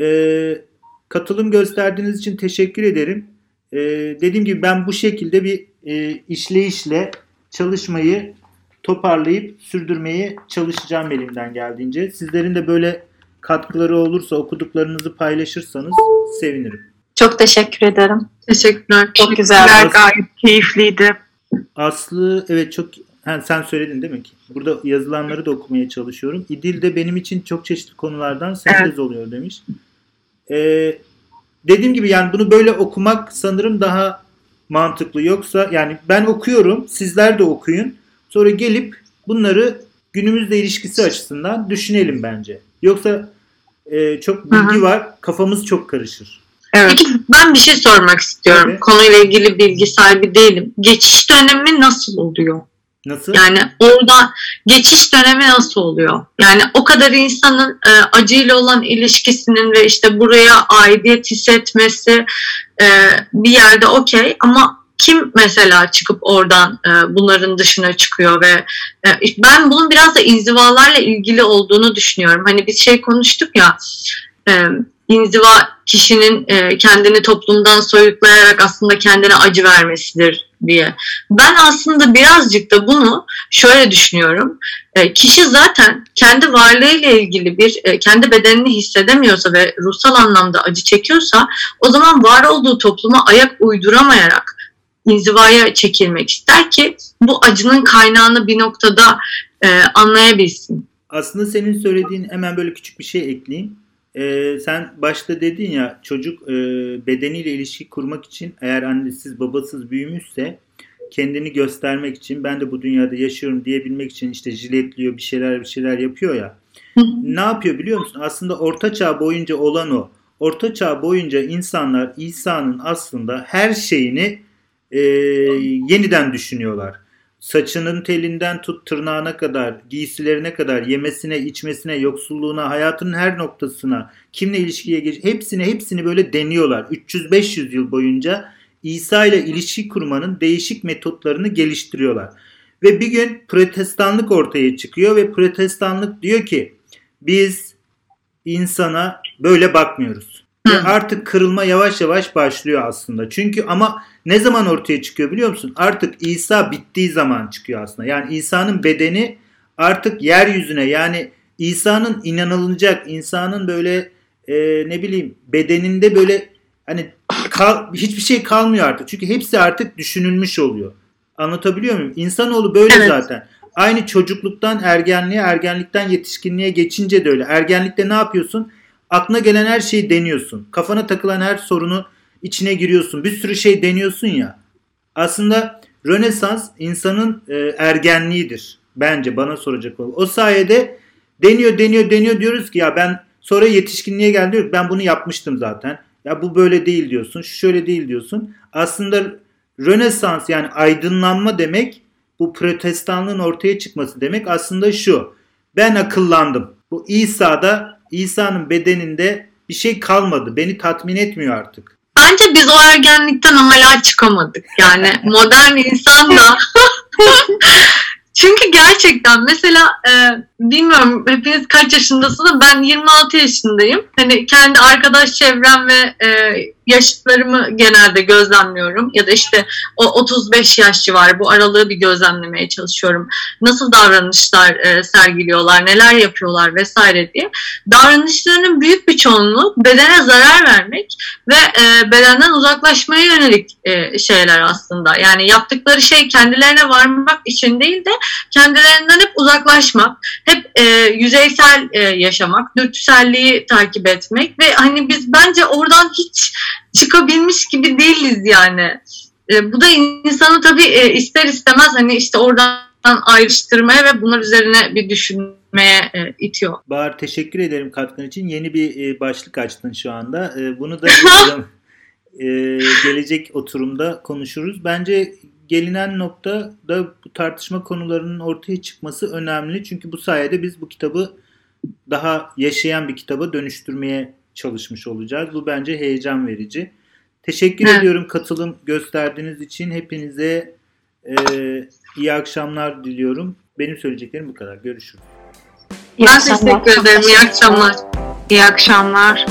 [SPEAKER 1] Ee, katılım gösterdiğiniz için teşekkür ederim. Ee, dediğim gibi ben bu şekilde bir e, işleyişle çalışmayı toparlayıp sürdürmeye çalışacağım elimden geldiğince. Sizlerin de böyle katkıları olursa okuduklarınızı paylaşırsanız sevinirim.
[SPEAKER 4] Çok teşekkür ederim.
[SPEAKER 3] Teşekkürler.
[SPEAKER 4] Çok güzel.
[SPEAKER 2] Gayet keyifliydi.
[SPEAKER 1] Aslı evet çok ha, sen söyledin değil mi ki? Burada yazılanları da okumaya çalışıyorum. İdil de benim için çok çeşitli konulardan sentez evet. oluyor demiş. Ee, dediğim gibi yani bunu böyle okumak sanırım daha mantıklı. Yoksa yani ben okuyorum, sizler de okuyun. Sonra gelip bunları günümüzle ilişkisi açısından düşünelim bence. Yoksa e, çok bilgi Hı-hı. var, kafamız çok karışır.
[SPEAKER 3] Evet. Peki ben bir şey sormak istiyorum. Evet. Konuyla ilgili bilgi sahibi değilim. Geçiş dönemi nasıl oluyor?
[SPEAKER 1] Nasıl?
[SPEAKER 3] Yani orada geçiş dönemi nasıl oluyor? Yani o kadar insanın e, acıyla olan ilişkisinin ve işte buraya aidiyet hissetmesi e, bir yerde okey ama kim mesela çıkıp oradan e, bunların dışına çıkıyor ve e, ben bunun biraz da inzivalarla ilgili olduğunu düşünüyorum. Hani biz şey konuştuk ya e, inziva kişinin e, kendini toplumdan soyutlayarak aslında kendine acı vermesidir diye. Ben aslında birazcık da bunu şöyle düşünüyorum. E, kişi zaten kendi varlığıyla ilgili bir e, kendi bedenini hissedemiyorsa ve ruhsal anlamda acı çekiyorsa o zaman var olduğu topluma ayak uyduramayarak inzivaya çekilmek ister ki bu acının kaynağını bir noktada e, anlayabilsin.
[SPEAKER 1] Aslında senin söylediğin hemen böyle küçük bir şey ekleyeyim e, sen başta dedin ya çocuk e, bedeniyle ilişki kurmak için eğer annesiz babasız büyümüşse kendini göstermek için ben de bu dünyada yaşıyorum diyebilmek için işte jiletliyor bir şeyler bir şeyler yapıyor ya. ne yapıyor biliyor musun? Aslında orta çağ boyunca olan o. Orta çağ boyunca insanlar İsa'nın aslında her şeyini e, yeniden düşünüyorlar. Saçının telinden tut tırnağına kadar, giysilerine kadar, yemesine, içmesine, yoksulluğuna, hayatının her noktasına, kimle ilişkiye geç, hepsini hepsini böyle deniyorlar. 300-500 yıl boyunca İsa ile ilişki kurmanın değişik metotlarını geliştiriyorlar. Ve bir gün protestanlık ortaya çıkıyor ve protestanlık diyor ki biz insana böyle bakmıyoruz. Ve artık kırılma yavaş yavaş başlıyor aslında. Çünkü ama ne zaman ortaya çıkıyor biliyor musun? Artık İsa bittiği zaman çıkıyor aslında. Yani İsa'nın bedeni artık yeryüzüne yani İsa'nın inanılacak, insanın böyle e, ne bileyim bedeninde böyle hani kal, hiçbir şey kalmıyor artık. Çünkü hepsi artık düşünülmüş oluyor. Anlatabiliyor muyum? İnsanoğlu böyle
[SPEAKER 3] Evet.
[SPEAKER 1] zaten. Aynı çocukluktan ergenliğe, ergenlikten yetişkinliğe geçince de öyle. Ergenlikte ne yapıyorsun? Aklına gelen her şeyi deniyorsun. Kafana takılan her sorunu içine giriyorsun. Bir sürü şey deniyorsun ya. Aslında Rönesans insanın e, ergenliğidir. Bence bana soracak ol. O sayede deniyor, deniyor, deniyor diyoruz ki ya ben sonra yetişkinliğe geldi diyor ben bunu yapmıştım zaten. Ya bu böyle değil diyorsun, şu şöyle değil diyorsun. Aslında Rönesans yani aydınlanma demek bu protestanlığın ortaya çıkması demek aslında şu. Ben akıllandım. Bu İsa'da, İsa'nın bedeninde bir şey kalmadı. Beni tatmin etmiyor artık.
[SPEAKER 3] Bence biz o ergenlikten hala çıkamadık. Yani modern insan da Çünkü gerçekten mesela e, bilmiyorum hepiniz kaç yaşındasınız ben 26 yaşındayım. Hani kendi arkadaş çevrem ve e, yaşıtlarımı genelde gözlemliyorum. Ya da işte o 35 yaş civarı bu aralığı bir gözlemlemeye çalışıyorum. Nasıl davranışlar e, sergiliyorlar, neler yapıyorlar vesaire diye. Davranışlarının büyük bir çoğunluğu bedene zarar vermek ve e, bedenden uzaklaşmaya yönelik e, şeyler aslında. Yani yaptıkları şey kendilerine varmak için değil de kendilerinden hep uzaklaşmak, hep e, yüzeysel e, yaşamak, dürtüselliği takip etmek ve hani biz bence oradan hiç çıkabilmiş gibi değiliz yani. E, bu da insanı tabii e, ister istemez hani işte oradan ayrıştırmaya ve bunlar üzerine bir düşünmeye e, itiyor.
[SPEAKER 1] Bahar teşekkür ederim katkın için. Yeni bir e, başlık açtın şu anda. E, bunu da e, gelecek oturumda konuşuruz. Bence gelinen nokta da bu tartışma konularının ortaya çıkması önemli. Çünkü bu sayede biz bu kitabı daha yaşayan bir kitaba dönüştürmeye çalışmış olacağız. Bu bence heyecan verici. Teşekkür
[SPEAKER 3] Evet.
[SPEAKER 1] ediyorum katılım gösterdiğiniz için. Hepinize e, iyi akşamlar diliyorum. Benim söyleyeceklerim bu kadar. Görüşürüz.
[SPEAKER 4] İyi
[SPEAKER 3] Ben
[SPEAKER 4] akşamlar.
[SPEAKER 3] teşekkür ederim. İyi akşamlar.
[SPEAKER 2] İyi akşamlar.